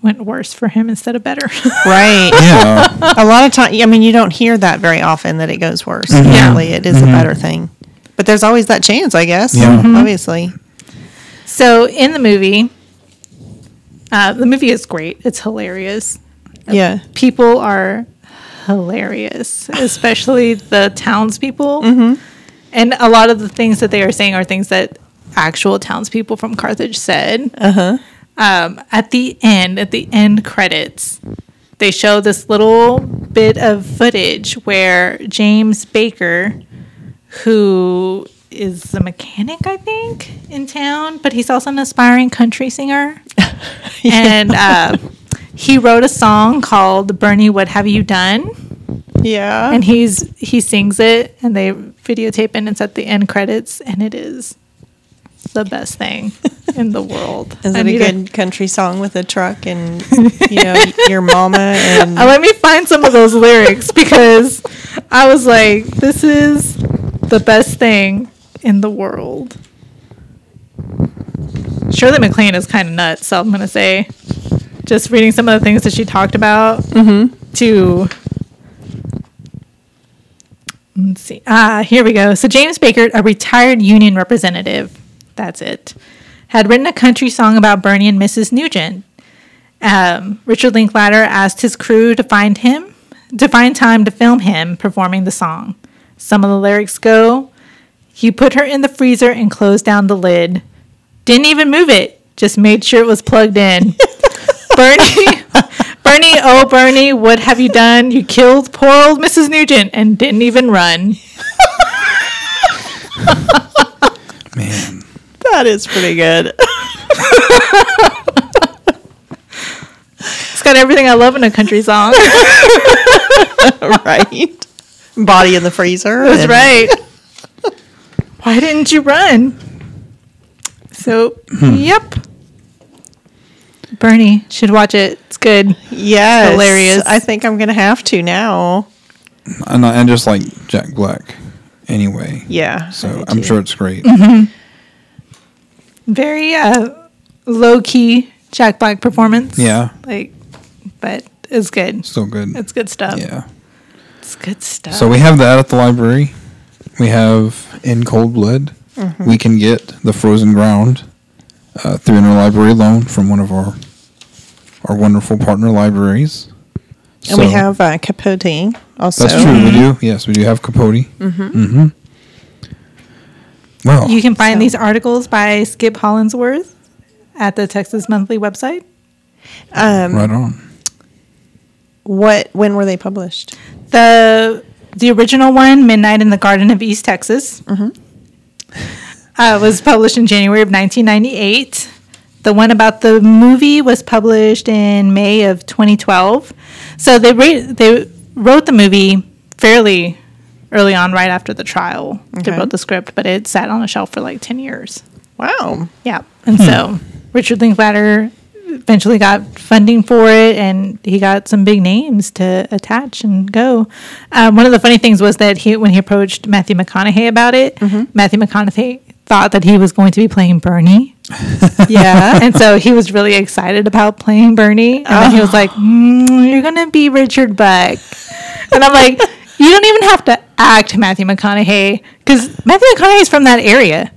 went worse for him instead of better. Right. Yeah. a lot of time, I mean, you don't hear that very often that it goes worse. Yeah. Usually it is a better thing. But there's always that chance, I guess. Yeah. Mhm. Obviously. so in the movie, uh, the movie is great. It's hilarious. Yeah. People are hilarious, especially the townspeople. And a lot of the things that they are saying are things that actual townspeople from Carthage said. Uh-huh. Um, at the end, at the end credits, they show this little bit of footage where James Baker, who is a mechanic, I think, in town, but he's also an aspiring country singer. And uh, he wrote a song called "Bernie, What Have You Done." Yeah. and he's he sings it and they videotape it and it's at the end credits and it is the best thing in the world. Is it a good country song with a truck and you know your mama and Uh, let me find some of those lyrics because I was like, this is the best thing in the world. Shirley MacLaine is kind of nuts, so I'm gonna say, just reading some of the things that she talked about to. Let's see. Ah, here we go. So James Baker, a retired union representative, that's it, had written a country song about Bernie and Mrs. Nugent. Um, Richard Linklater asked his crew to find him, to find time to film him performing the song. Some of the lyrics go, "He put her in the freezer and closed down the lid. Didn't even move it. Just made sure it was plugged in." Bernie, Bernie, oh Bernie, what have you done? You killed poor old Mrs. Nugent and didn't even run. Man, that is pretty good. It's got everything I love in a country song. right. Body in the freezer. That's and- right. Why didn't you run? So, hmm. yep. Bernie should watch it. It's good. Yes. Hilarious. I think I'm gonna have to now. and I, and just like Jack Black, anyway. Yeah. So I'm too. sure it's great. Mm-hmm. Very uh, low key Jack Black performance. Yeah, Like, but it's good. still good. It's good stuff. yeah. It's good stuff. So we have that at the library. We have In Cold Blood. Mm-hmm. We can get The Frozen Ground uh, through interlibrary loan from one of our our wonderful partner libraries. And we have uh, Capote also. That's true. We do. Yes, we do have Capote. Mm-hmm. Well, you can find So- these articles by Skip Hollandsworth at the Texas Monthly website. Um, right on. What? When were they published? The the original one, Midnight in the Garden of East Texas, uh, was published in January of 1998. The one about the movie was published in May of 2012. So they ra- they wrote the movie fairly early on, right after the trial. They Okay. wrote the script, but it sat on a shelf for like 10 years. Wow. Yeah. And so Richard Linklater eventually got funding for it and he got some big names to attach and go. Um, one of the funny things was that he, when he approached Matthew McConaughey about it, Matthew McConaughey thought that he was going to be playing Bernie. Yeah. and so he was really excited about playing Bernie. And then he was like, mm, You're going to be Richard Buck. And I'm like, You don't even have to act Matthew McConaughey because Matthew McConaughey's from that area.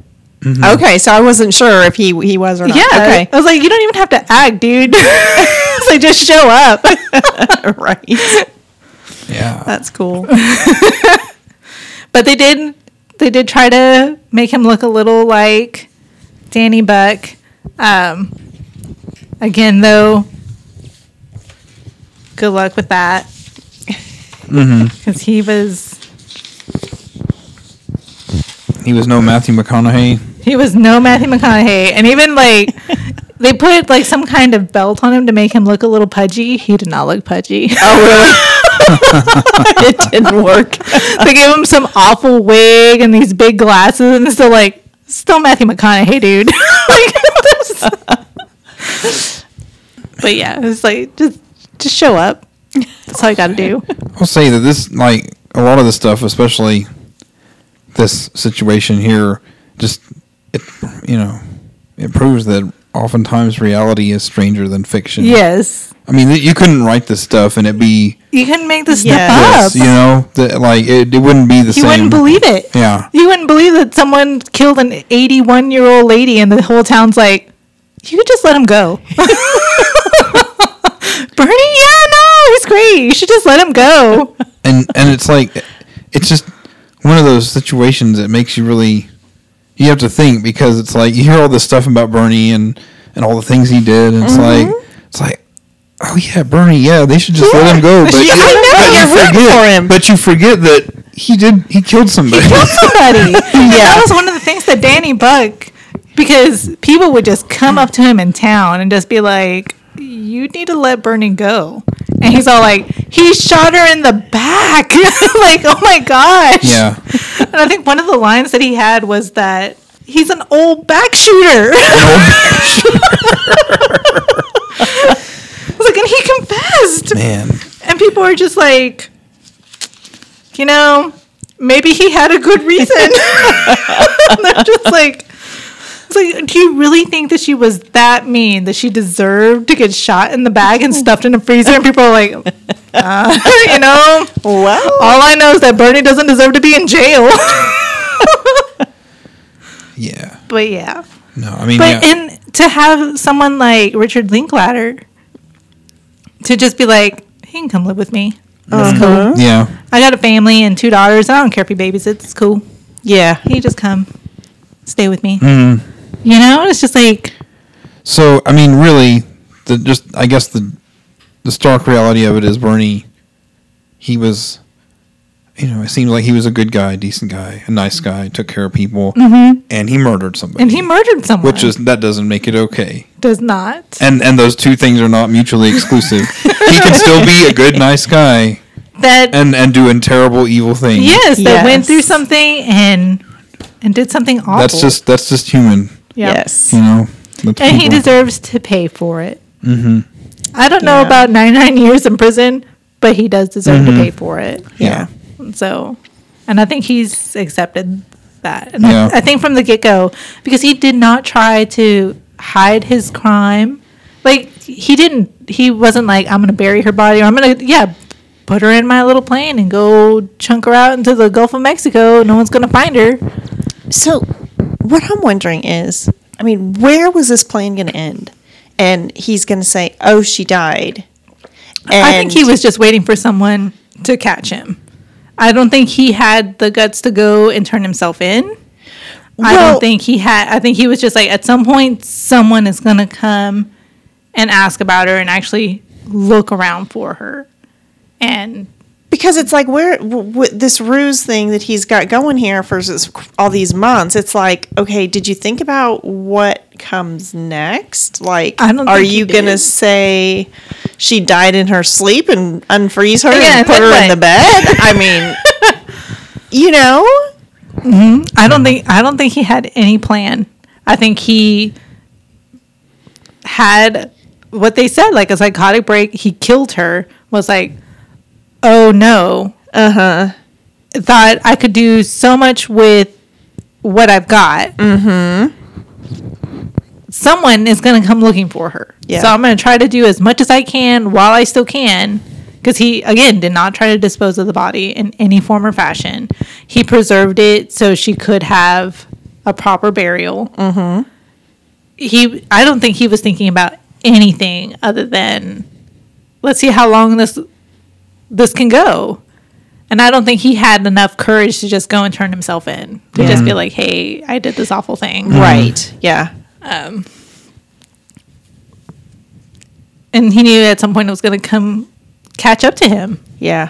Okay, so I wasn't sure if he he was or not. Yeah. Okay. I was like, you don't even have to act, dude. it's like just show up. right. Yeah. That's cool. But they did they did try to make him look a little like Danny Buck. Um again though, good luck with that. Because he was he was no Matthew McConaughey. he was no Matthew McConaughey. And even like they put like some kind of belt on him to make him look a little pudgy. He did not look pudgy. Oh, really? it didn't work. they gave him some awful wig and these big glasses, and still like, still Matthew McConaughey, dude. Like, this- but yeah, it's like just just show up. That's all you got to do. I'll say that this, like a lot of the stuff, especially this situation here, just it, you know, it proves that oftentimes reality is stranger than fiction. Yes, I mean, you couldn't write this stuff and it be you couldn't make this Yes. stuff this, up. you know, that like it, it wouldn't be the You same. You wouldn't believe it. Yeah. You wouldn't believe that someone killed an 81 year old lady, and the whole town's like, you could just let him go. Bernie, yeah, no, he's great. You should just let him go. and and it's like it's just one of those situations that makes you really you have to think because it's like you hear all this stuff about Bernie and and all the things he did and it's Mm-hmm. like it's like oh yeah Bernie yeah they should just let him go but Yeah, I know, but you're rooting forget for him. but you forget that he did. He killed somebody. Killed somebody. yeah That was one of the things that Danny Buck, because people would just come up to him in town and just be like, "You need to let Bernie go," and he's all like, "He shot her in the back." like, oh my gosh. yeah. And I think one of the lines that he had was that he's an old back shooter. I was like, and he confessed. Man. And people are just like, you know, maybe he had a good reason. They're just like, it's like, do you really think that she was that mean that she deserved to get shot in the bag and stuffed in a freezer? And people are like, uh, you know, Well, all I know is that Bernie doesn't deserve to be in jail. Yeah. but yeah. No, I mean, But yeah. and to have someone like Richard Linklater to just be like, he can come live with me. That's cool. yeah. I got a family and two daughters. I don't care if he babysits. It's cool. yeah. He just come stay with me. Mm. You know, it's just like So I mean, really, the just I guess the the stark reality of it is Bernie. He was, you know, it seems like he was a good guy, decent guy, a nice guy, took care of people, mm-hmm. and he murdered somebody. and he murdered someone. which is that doesn't make it okay. does not. And and those two things are not mutually exclusive. he can still be a good, nice guy That and and doing terrible, evil things. yes, that went through something and and did something awful. that's just that's just human. Yeah. Yes. You know, That's and he people. deserves to pay for it. Mhm. I don't know Yeah. about 99 years in prison, but he does deserve to pay for it. Yeah. So, and I think he's accepted that. And Yeah. I, I think from the get go, because he did not try to hide his crime. Like, he didn't, he wasn't like, I'm going to bury her body or I'm going to, yeah, put her in my little plane and go chunk her out into the Gulf of Mexico. No one's going to find her. So, what I'm wondering is, I mean, where was this plan going to end? And he's going to say, "Oh, she died." And I think he was just waiting for someone to catch him. I don't think he had the guts to go and turn himself in. I don't think he had. I think he was just like, at some point, someone is going to come and ask about her and actually look around for her. And because it's like where w- w- this ruse thing that he's got going here for this, all these months. It's like, okay, did you think about what comes next? Like, I don't are you gonna did. say she died in her sleep and unfreeze her Yeah, and put her in the bed? I mean, you know, mm-hmm. I don't think I don't think he had any plan. I think he had what they said, like a psychotic break. He killed her. Was like, oh no. uh huh. thought I could do so much with what I've got. Mm-hmm. Someone is going to come looking for her. Yeah. So I'm going to try to do as much as I can while I still can. Because he, again, did not try to dispose of the body in any form or fashion. He preserved it so she could have a proper burial. Mm-hmm. He, I don't think he was thinking about anything other than, let's see how long this this can go. And I don't think he had enough courage to just go and turn himself in to just be like, "Hey, I did this awful thing." Right. Yeah. Um, and he knew at some point it was going to come catch up to him Yeah.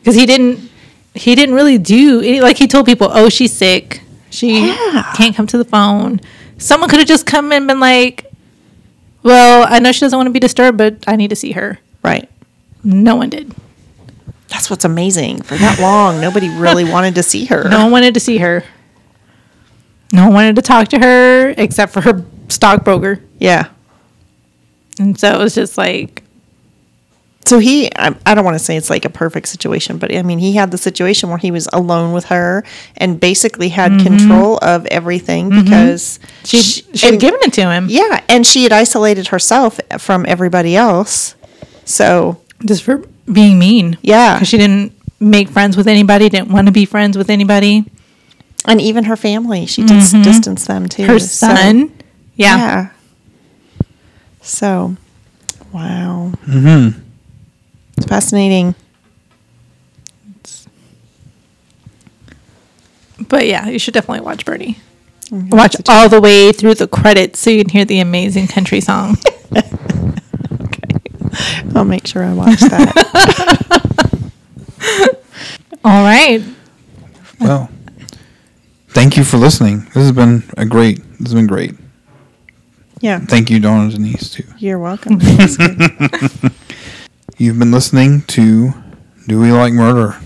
because he didn't. He didn't really do any, like he told people, "Oh, she's sick. She Yeah. can't come to the phone." Someone could have just come and been like, "Well, I know she doesn't want to be disturbed, but I need to see her." Right. No one did. That's what's amazing. For that long, nobody really wanted to see her. No one wanted to see her. No one wanted to talk to her except for her stockbroker. Yeah. And so it was just like, So he, I, I don't want to say it's like a perfect situation, but I mean, he had the situation where he was alone with her and basically had mm-hmm. control of everything mm-hmm. because she, she- she had given it to him yeah, and she had isolated herself from everybody else. So just for being mean. Yeah. Because she didn't make friends with anybody, didn't want to be friends with anybody. and even her family, she dis- distanced them too. Her So, son. yeah. yeah. So, wow, Mm-hmm. it's fascinating. But yeah, you should definitely watch Bernie. Watch all the way through the credits so you can hear the amazing country song. I'll make sure I watch that. All right. Well, thank you for listening. This has been a great. This has been great. Yeah. Thank you, Dawn and Denise too. You're welcome. That was good. You've been listening to Do We Like Murder?